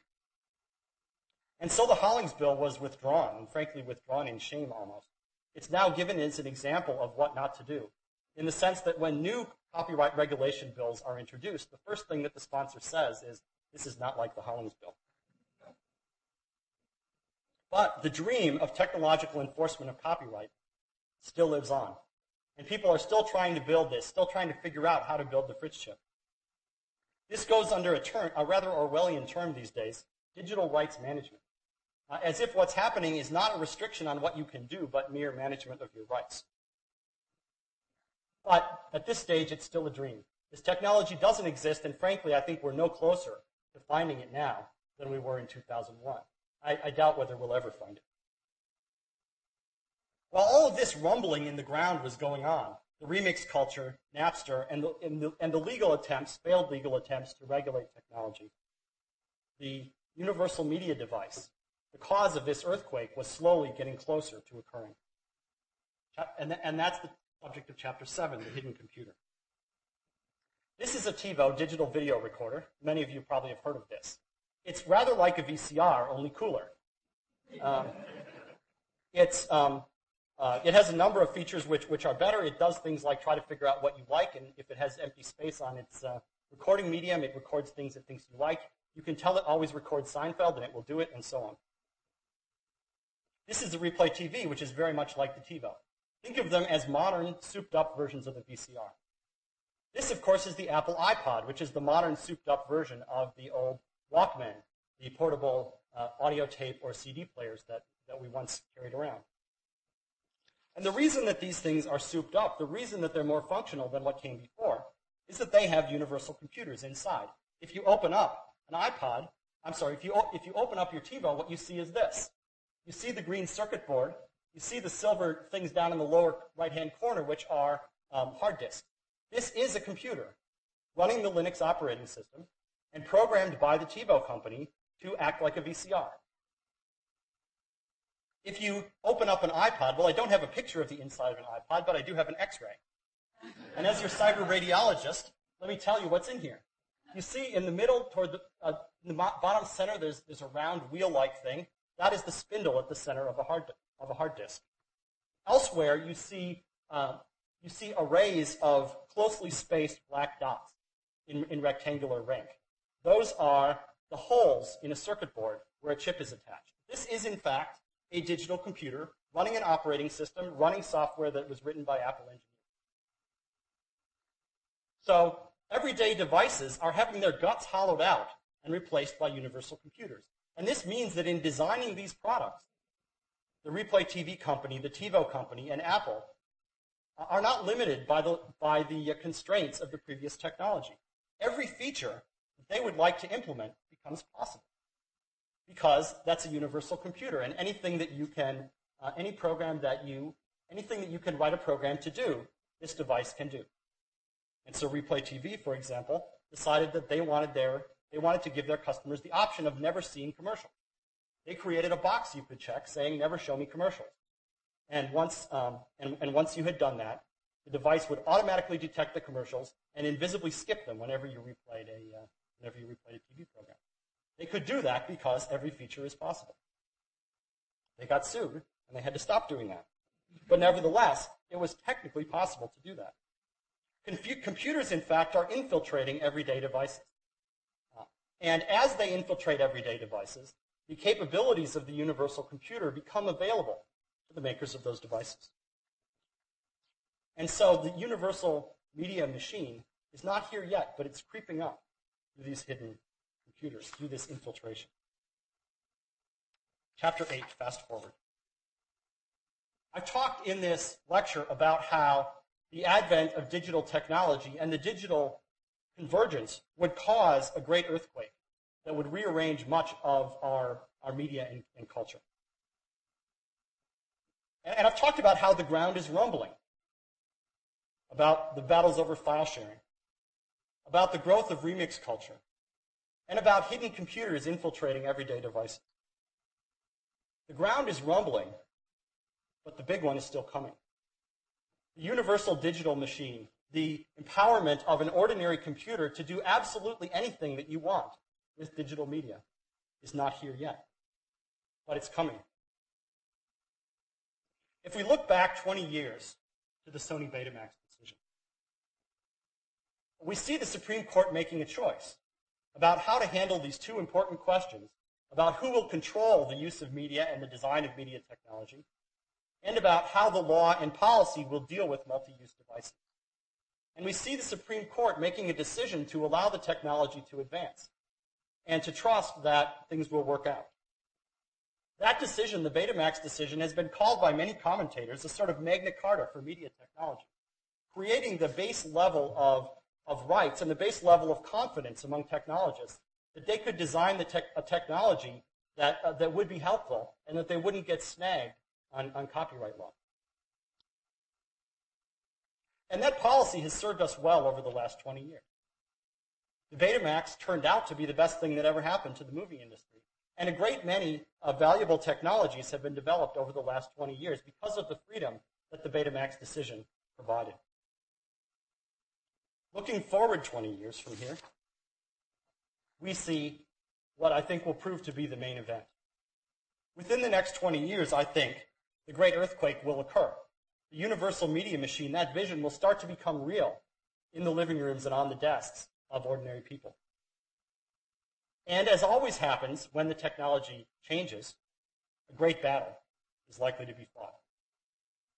And so the Hollings bill was withdrawn, and frankly withdrawn in shame almost. It's now given as an example of what not to do, in the sense that when new copyright regulation bills are introduced, the first thing that the sponsor says is, this is not like the Hollings bill. But the dream of technological enforcement of copyright still lives on. And people are still trying to build this, still trying to figure out how to build the Fritz chip. This goes under a term, a rather Orwellian term these days, digital rights management. Uh, as if what's happening is not a restriction on what you can do, but mere management of your rights. But at this stage, it's still a dream. This technology doesn't exist, and frankly, I think we're no closer to finding it now than we were in 2001. I, I doubt whether we'll ever find it. While all of this rumbling in the ground was going on, the remix culture, Napster, and the, and the, and the legal attempts, failed legal attempts to regulate technology, the universal media device, the cause of this earthquake was slowly getting closer to occurring. And, and that's the subject of chapter 7, the hidden computer. This is a TiVo digital video recorder. Many of you probably have heard of this. It's rather like a VCR, only cooler. Um, it's, um, uh, it has a number of features which, which are better. It does things like try to figure out what you like, and if it has empty space on its uh, recording medium, it records things it thinks you like. You can tell it always records Seinfeld, and it will do it, and so on. This is the Replay TV, which is very much like the TiVo. Think of them as modern, souped-up versions of the VCR. This, of course, is the Apple iPod, which is the modern, souped-up version of the old Walkman, the portable uh, audio tape or CD players that, that we once carried around. And the reason that these things are souped up, the reason that they're more functional than what came before, is that they have universal computers inside. If you open up an iPod, I'm sorry, if you, if you open up your TiVo, what you see is this. You see the green circuit board. You see the silver things down in the lower right-hand corner, which are um, hard disks. This is a computer running the Linux operating system and programmed by the TiVo company to act like a VCR. If you open up an iPod, well, I don't have a picture of the inside of an iPod, but I do have an X-ray. And as your cyber radiologist, let me tell you what's in here. You see in the middle, toward the, uh, the bottom center, there's, there's a round wheel-like thing. That is the spindle at the center of a hard, of a hard disk. Elsewhere, you see, uh, you see arrays of closely spaced black dots in, in rectangular rank. Those are the holes in a circuit board where a chip is attached. This is, in fact, a digital computer running an operating system, running software that was written by Apple engineers. So everyday devices are having their guts hollowed out and replaced by universal computers. And this means that in designing these products, the Replay TV company, the TiVo company, and Apple are not limited by the, by the constraints of the previous technology. Every feature they would like to implement becomes possible because that's a universal computer. And anything that you can, uh, any program that you, anything that you can write a program to do, this device can do. And so Replay TV, for example, decided that they wanted their, they wanted to give their customers the option of never seeing commercials. They created a box you could check saying never show me commercials. And once, um, and, and once you had done that, the device would automatically detect the commercials and invisibly skip them whenever you replayed a, uh, whenever you replay a TV program. They could do that because every feature is possible. They got sued, and they had to stop doing that. But nevertheless, it was technically possible to do that. Confu- computers, in fact, are infiltrating everyday devices. Uh, and as they infiltrate everyday devices, the capabilities of the universal computer become available to the makers of those devices. And so the universal media machine is not here yet, but it's creeping up through these hidden computers, through this infiltration. Chapter 8, fast forward. I talked in this lecture about how the advent of digital technology and the digital convergence would cause a great earthquake that would rearrange much of our, our media and, and culture. And, and I've talked about how the ground is rumbling, about the battles over file sharing, about the growth of remix culture, and about hidden computers infiltrating everyday devices. The ground is rumbling, but the big one is still coming. The universal digital machine, the empowerment of an ordinary computer to do absolutely anything that you want with digital media, is not here yet. But it's coming. If we look back 20 years to the Sony Betamax we see the Supreme Court making a choice about how to handle these two important questions about who will control the use of media and the design of media technology, and about how the law and policy will deal with multi-use devices. And we see the Supreme Court making a decision to allow the technology to advance and to trust that things will work out. That decision, the Betamax decision, has been called by many commentators a sort of Magna Carta for media technology, creating the base level of, of rights and the base level of confidence among technologists that they could design the a technology that, uh, that would be helpful and that they wouldn't get snagged on, on copyright law. And that policy has served us well over the last 20 years. The Betamax turned out to be the best thing that ever happened to the movie industry. And a great many uh, valuable technologies have been developed over the last 20 years because of the freedom that the Betamax decision provided. Looking forward 20 years from here, we see what I think will prove to be the main event. Within the next 20 years, I think, the great earthquake will occur. The universal media machine, that vision will start to become real in the living rooms and on the desks of ordinary people. And as always happens when the technology changes, a great battle is likely to be fought.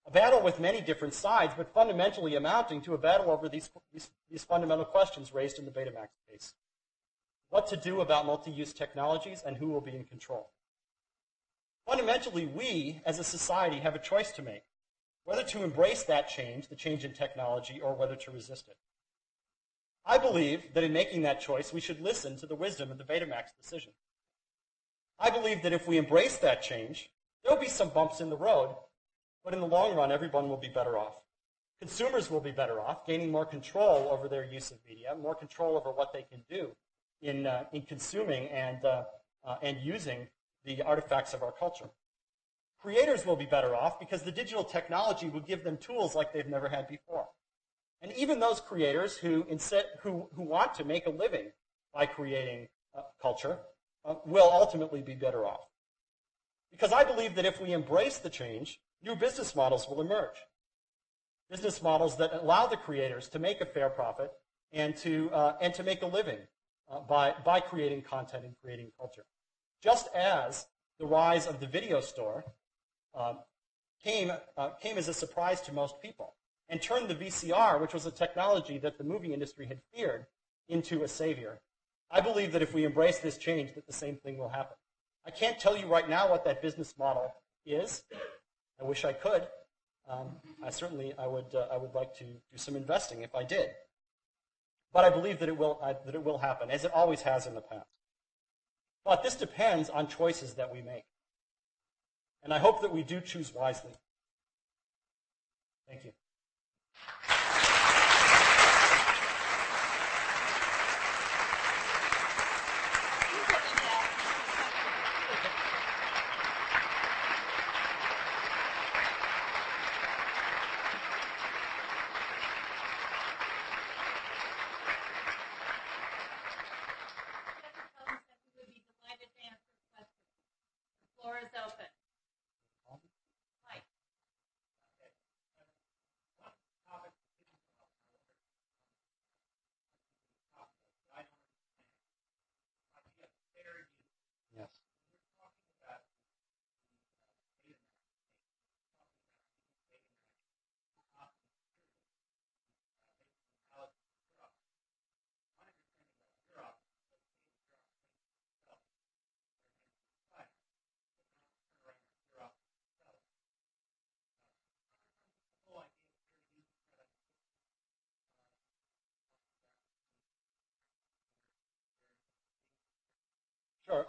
A battle with many different sides, but fundamentally amounting to a battle over these, these, these fundamental questions raised in the Betamax case. What to do about multi-use technologies and who will be in control. Fundamentally, we as a society have a choice to make, whether to embrace that change, the change in technology, or whether to resist it. I believe that in making that choice, we should listen to the wisdom of the Betamax decision. I believe that if we embrace that change, there'll be some bumps in the road, but in the long run, everyone will be better off. Consumers will be better off, gaining more control over their use of media, more control over what they can do in, uh, in consuming and, uh, uh, and using the artifacts of our culture. Creators will be better off because the digital technology will give them tools like they've never had before. And even those creators who, instead, who, who want to make a living by creating uh, culture uh, will ultimately be better off. Because I believe that if we embrace the change, new business models will emerge. Business models that allow the creators to make a fair profit and to, uh, and to make a living uh, by, by creating content and creating culture. Just as the rise of the video store uh, came, came as a surprise to most people and turned the VCR, which was a technology that the movie industry had feared, into a savior. I believe that if we embrace this change, that the same thing will happen. I can't tell you right now what that business model is. I wish I could. Um, I certainly I would uh, I would like to do some investing if I did. But I believe that it will uh, that it will happen, as it always has in the past. But this depends on choices that we make, and I hope that we do choose wisely. Thank you.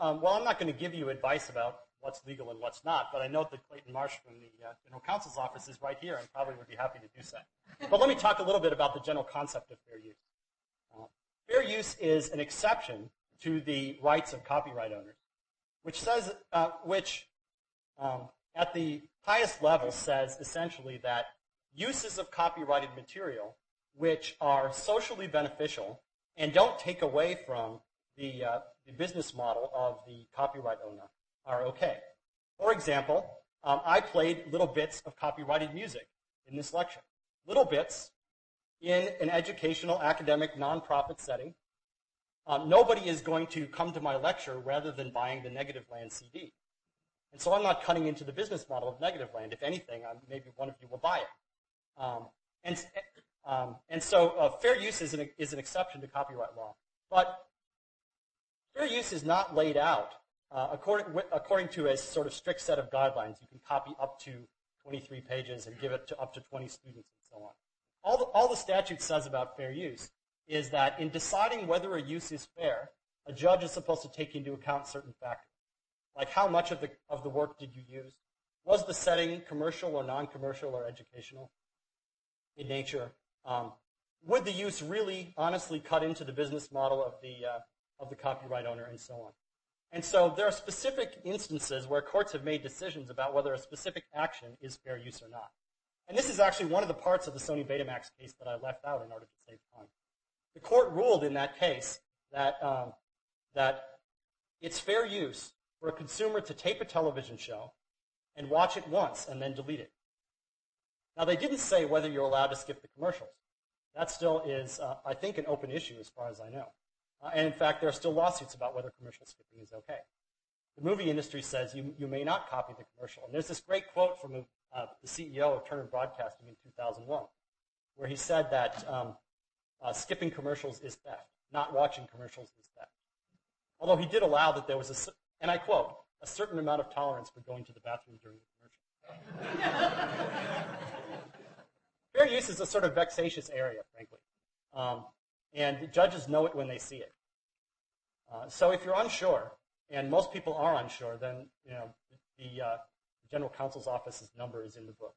Um, well, I'm not going to give you advice about what's legal and what's not, but I note that Clayton Marsh from the uh, General Counsel's office is right here and probably would be happy to do so. But let me talk a little bit about the general concept of fair use. Uh, fair use is an exception to the rights of copyright owners, which says, uh, which um, at the highest level says essentially that uses of copyrighted material which are socially beneficial and don't take away from the, uh, the business model of the copyright owner are okay. For example, um, I played little bits of copyrighted music in this lecture. Little bits in an educational, academic, nonprofit setting. Um, nobody is going to come to my lecture rather than buying the Negativland CD. And so I'm not cutting into the business model of Negativland. If anything, I'm, maybe one of you will buy it. Um, and, um, and so uh, fair use is an, is an exception to copyright law. But fair use is not laid out uh, according, according to a sort of strict set of guidelines. You can copy up to 23 pages and give it to up to 20 students and so on. All the, all the statute says about fair use is that in deciding whether a use is fair, a judge is supposed to take into account certain factors. Like how much of the, of the work did you use? Was the setting commercial or non-commercial or educational in nature? Um, would the use really honestly cut into the business model of the, uh, of the copyright owner and so on? And so there are specific instances where courts have made decisions about whether a specific action is fair use or not. And this is actually one of the parts of the Sony Betamax case that I left out in order to save time. The court ruled in that case that, um, that it's fair use for a consumer to tape a television show and watch it once and then delete it. Now, they didn't say whether you're allowed to skip the commercials. That still is, uh, I think, an open issue as far as I know. Uh, and in fact, there are still lawsuits about whether commercial skipping is okay. The movie industry says you, you may not copy the commercial. And there's this great quote from uh, the CEO of Turner Broadcasting in 2001, where he said that um, uh, skipping commercials is theft. Not watching commercials is theft. Although he did allow that there was a, and I quote, a certain amount of tolerance for going to the bathroom during the commercial. Fair use is a sort of vexatious area, frankly. Um, and judges know it when they see it. Uh, so if you're unsure, and most people are unsure, then you know the, uh, general counsel's office's number is in the book.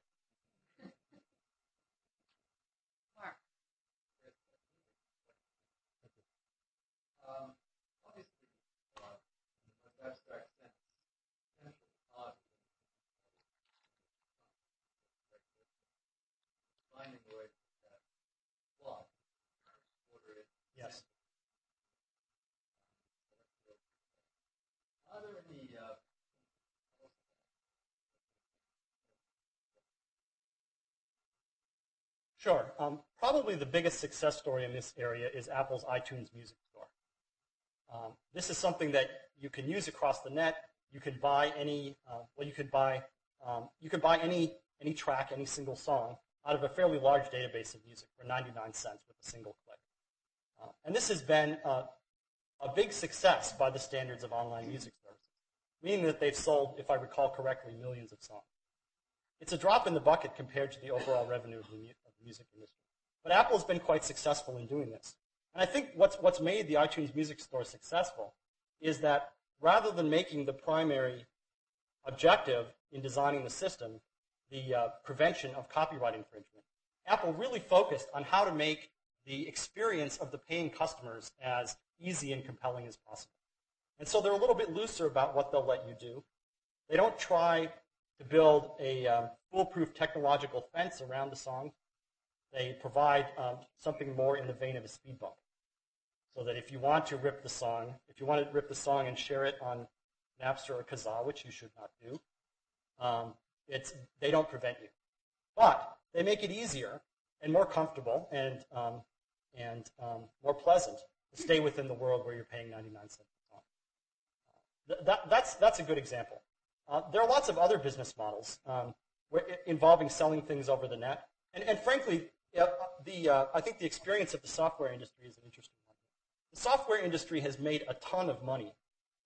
Yes. Are there any uh, Sure. Um, probably the biggest success story in this area is Apple's iTunes Music Store. Um, this is something that you can use across the net. You can buy any, well, you could buy, you can buy any any track, any single song out of a fairly large database of music for 99 cents with a single click. Uh, and this has been uh, a big success by the standards of online music services, meaning that they've sold, if I recall correctly, millions of songs. It's a drop in the bucket compared to the overall revenue of music industry. But Apple has been quite successful in doing this. And I think what's, what's made the iTunes Music Store successful is that rather than making the primary objective in designing the system the uh, prevention of copyright infringement, Apple really focused on how to make the experience of the paying customers as easy and compelling as possible. And so they're a little bit looser about what they'll let you do. They don't try to build a um, foolproof technological fence around the song. They provide um, something more in the vein of a speed bump. So that if you want to rip the song, if you want to rip the song and share it on Napster or Kazaa, which you should not do, um, it's, they don't prevent you. But they make it easier and more comfortable and, um, and um, more pleasant to stay within the world where you're paying 99 cents a song. Uh, that, that's, that's a good example. Uh, there are lots of other business models um, involving selling things over the net. And, and frankly, uh, the, uh, I think the experience of the software industry is an interesting one. The software industry has made a ton of money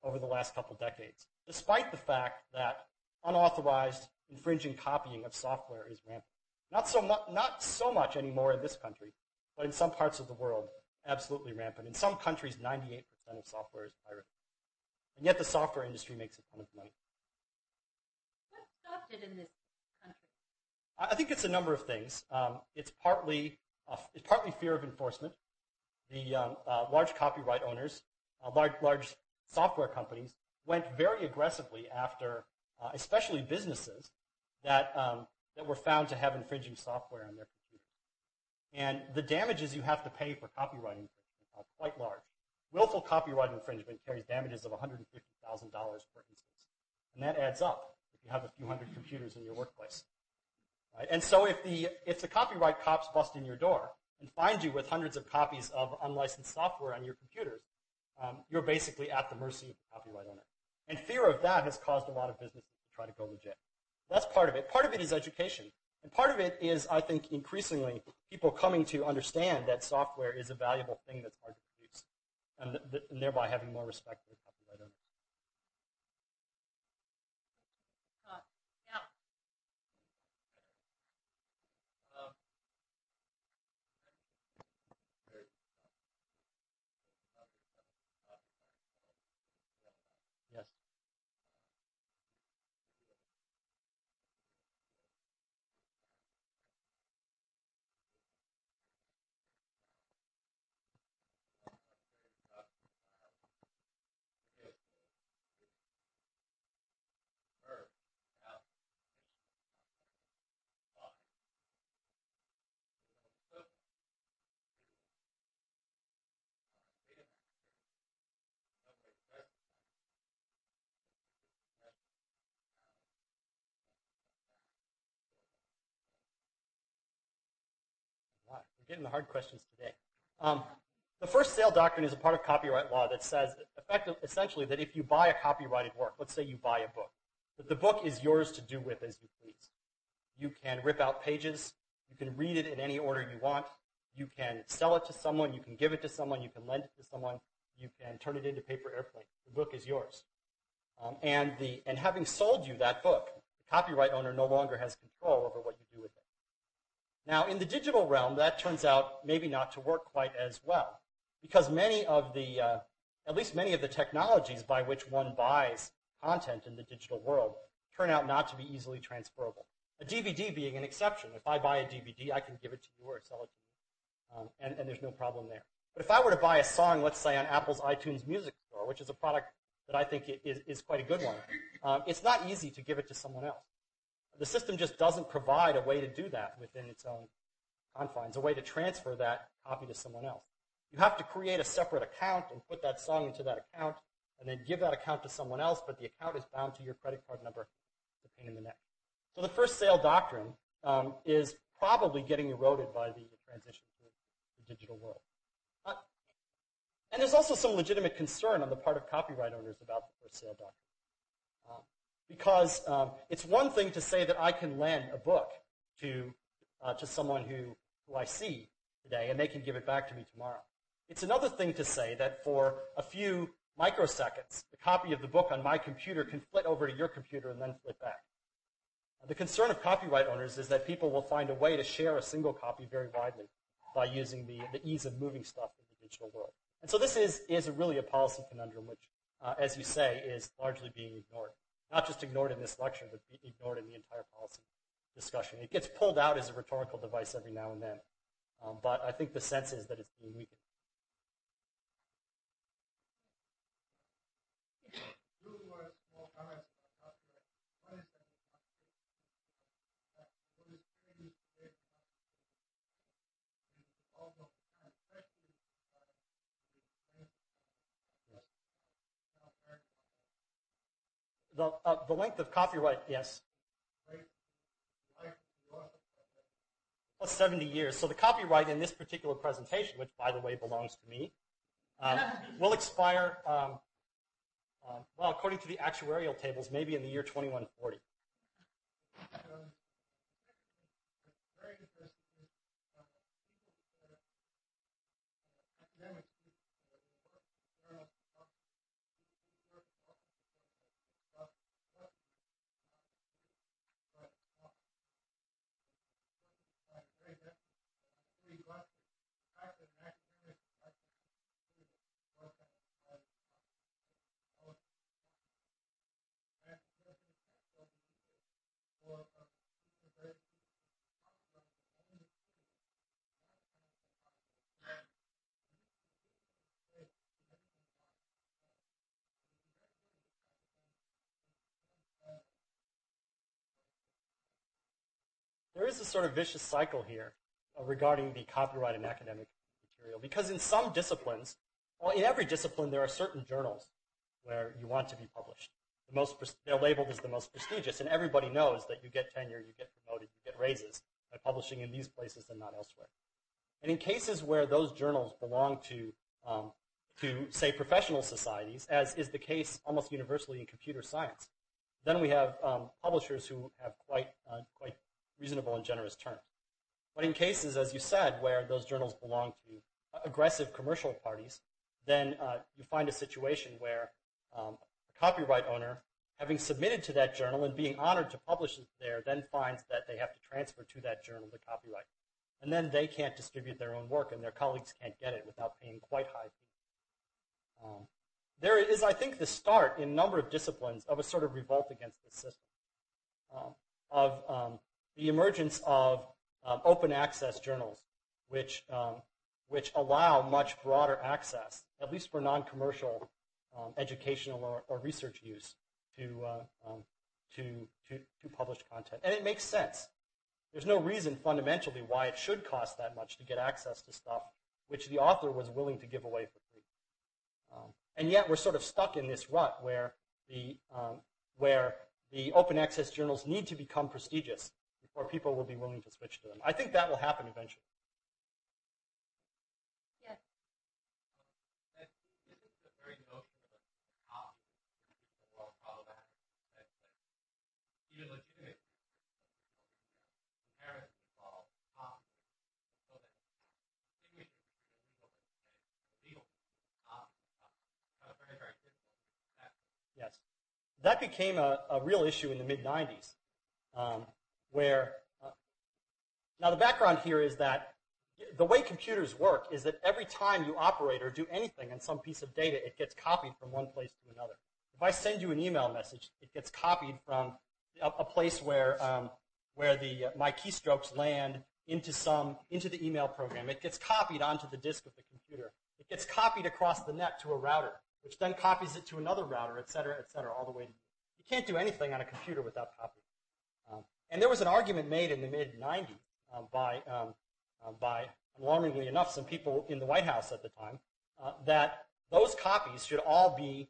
over the last couple decades, despite the fact that unauthorized infringing copying of software is rampant. Not so, mu- not so much anymore in this country, but in some parts of the world, absolutely rampant. In some countries, 98% of software is pirated. And yet the software industry makes a ton of money. What stopped it in this? I think it's a number of things. Um, it's partly uh, it's partly fear of enforcement. The um, uh, large copyright owners, uh, large large software companies, went very aggressively after, especially businesses that um, that were found to have infringing software on their computers. And the damages you have to pay for copyright infringement are quite large. Willful copyright infringement carries damages of $150,000 per instance, and that adds up if you have a few hundred computers in your workplace. Right? And so if the, if the copyright cops bust in your door and find you with hundreds of copies of unlicensed software on your computers, um, you're basically at the mercy of the copyright owner. And fear of that has caused a lot of businesses to try to go legit. That's part of it. Part of it is education. And part of it is, I think, increasingly people coming to understand that software is a valuable thing that's hard to produce, and, th- and thereby having more respect for the getting the hard questions today. Um, the first sale doctrine is a part of copyright law that says, effective, essentially, that if you buy a copyrighted work, let's say you buy a book, that the book is yours to do with as you please. You can rip out pages. You can read it in any order you want. You can sell it to someone. You can give it to someone. You can lend it to someone. You can turn it into paper airplane. The book is yours. Um, and, the, and having sold you that book, the copyright owner no longer has control over what you do with it. Now, in the digital realm, that turns out maybe not to work quite as well, because many of the, uh, at least many of the technologies by which one buys content in the digital world turn out not to be easily transferable. A DVD being an exception. If I buy a DVD, I can give it to you or sell it to you, um, and, and there's no problem there. But if I were to buy a song, let's say on Apple's iTunes Music Store, which is a product that I think is, is quite a good one, um, it's not easy to give it to someone else. The system just doesn't provide a way to do that within its own confines, a way to transfer that copy to someone else. You have to create a separate account and put that song into that account and then give that account to someone else, but the account is bound to your credit card number. It's a pain in the neck. So the first sale doctrine um, is probably getting eroded by the transition to the digital world. Uh, and there's also some legitimate concern on the part of copyright owners about the first sale doctrine. Um, because um, it's one thing to say that I can lend a book to, uh, to someone who, who I see today and they can give it back to me tomorrow. It's another thing to say that for a few microseconds, the copy of the book on my computer can flit over to your computer and then flit back. The concern of copyright owners is that people will find a way to share a single copy very widely by using the, the ease of moving stuff in the digital world. And so this is, is really a policy conundrum which, uh, as you say, is largely being ignored. Not just ignored in this lecture, but ignored in the entire policy discussion. It gets pulled out as a rhetorical device every now and then. Um, but I think the sense is that it's being weakened. Two uh, small comments about copyright. One is that what is fair use today is evolved over time, especially uh, the length Yes. now very The, uh, the length of copyright, yes, plus 70 years. So the copyright in this particular presentation, which by the way belongs to me, um, will expire, um, um, well, according to the actuarial tables, maybe in the year 2140. Very interesting is uh, people, uh, academics, people, uh, work in journals, talk, work in stuff, what, but, uh, very different. I'm sure you got the fact that an academic, like, work on, uh, is a sort of vicious cycle here uh, regarding the copyright in academic material because in some disciplines, well, in every discipline, there are certain journals where you want to be published. The most, they're labeled as the most prestigious, and everybody knows that you get tenure, you get promoted, you get raises by publishing in these places and not elsewhere. And in cases where those journals belong to, um, to say, professional societies, as is the case almost universally in computer science, then we have um, publishers who have quite, uh, quite reasonable and generous terms. But in cases, as you said, where those journals belong to aggressive commercial parties, then uh, you find a situation where um, a copyright owner, having submitted to that journal and being honored to publish it there, then finds that they have to transfer to that journal the copyright. And then they can't distribute their own work, and their colleagues can't get it without paying quite high fees. Um, there is, I think, the start in a number of disciplines of a sort of revolt against this system, um, of the emergence of um, open access journals, which um, which allow much broader access, at least for non-commercial um, educational or, or, research use, to, uh, um, to, to, to published content. And it makes sense. There's no reason fundamentally why it should cost that much to get access to stuff which the author was willing to give away for free. Um, and yet we're sort of stuck in this rut where the, um, where the open access journals need to become prestigious before people will be willing to switch to them. I think that will happen eventually. Yes. Yes. That became a, a real issue in the mid 90s, um, where uh, now the background here is that the way computers work is that every time you operate or do anything on some piece of data, it gets copied from one place to another. If I send you an email message, it gets copied from a, place where um, where the uh, my keystrokes land into some into the email program. It gets copied onto the disk of the computer. It gets copied across the net to a router which then copies it to another router, et cetera, et cetera, all the way to you. You can't do anything on a computer without copying. And there was an argument made in the mid 90s um, by, um, uh, by, alarmingly enough, some people in the White House at the time, uh, that those copies should all be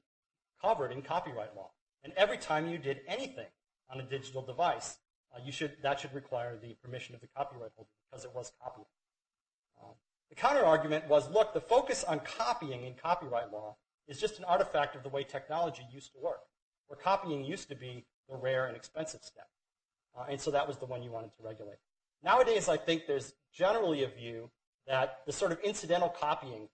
covered in copyright law. And every time you did anything on a digital device, uh, you should, that should require the permission of the copyright holder because it was copied. Um, the counter argument was, look, the focus on copying in copyright law is just an artifact of the way technology used to work, where copying used to be the rare and expensive step. Uh, and so that was the one you wanted to regulate. Nowadays, I think there's generally a view that the sort of incidental copying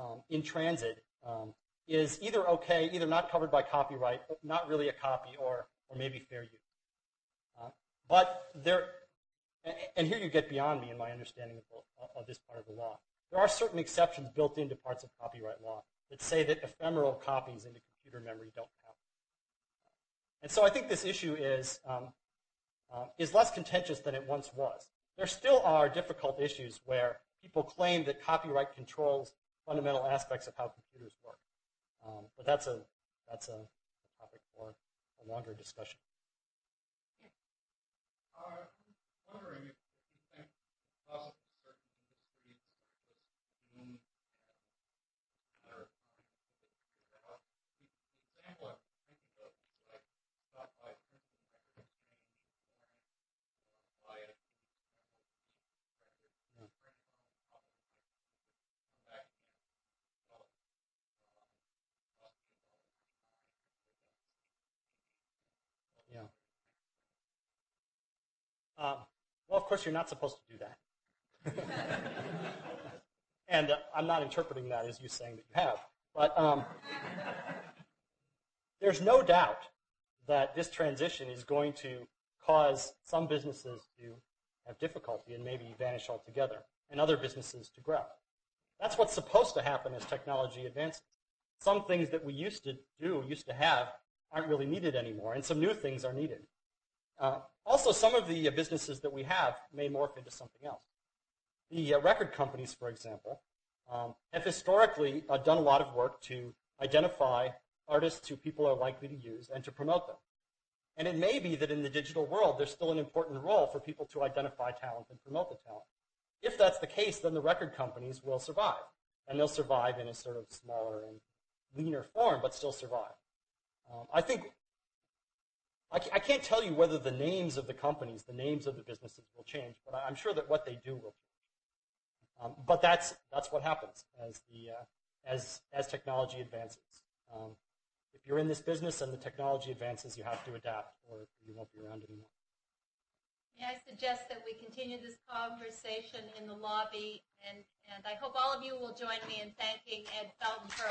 um, in transit um, is either okay, either not covered by copyright, not really a copy, or, or maybe fair use. Uh, but there, and here you get beyond me in my understanding of, of this part of the law. There are certain exceptions built into parts of copyright law that say that ephemeral copies into computer memory don't count. And so I think this issue is, um, uh, is less contentious than it once was. There still are difficult issues where people claim that copyright controls fundamental aspects of how computers work. Um, but that's a, that's a, topic for a longer discussion. Well, of course, you're not supposed to do that. and uh, I'm not interpreting that as you saying that you have. But um, there's no doubt that this transition is going to cause some businesses to have difficulty and maybe vanish altogether, and other businesses to grow. That's what's supposed to happen as technology advances. Some things that we used to do, used to have, aren't really needed anymore, and some new things are needed. Uh, also, some of the uh, businesses that we have may morph into something else. The uh, record companies, for example, um, have historically uh, done a lot of work to identify artists who people are likely to use and to promote them. And it may be that in the digital world, there's still an important role for people to identify talent and promote the talent. If that's the case, then the record companies will survive. And they'll survive in a sort of smaller and leaner form, but still survive. Um, I think, I can't tell you whether the names of the companies, the names of the businesses will change, but I'm sure that what they do will change. Um, but that's, that's what happens as, the, uh, as, as technology advances. Um, if you're in this business and the technology advances, you have to adapt or you won't be around anymore. May I suggest that we continue this conversation in the lobby, and, and I hope all of you will join me in thanking Ed Felten for.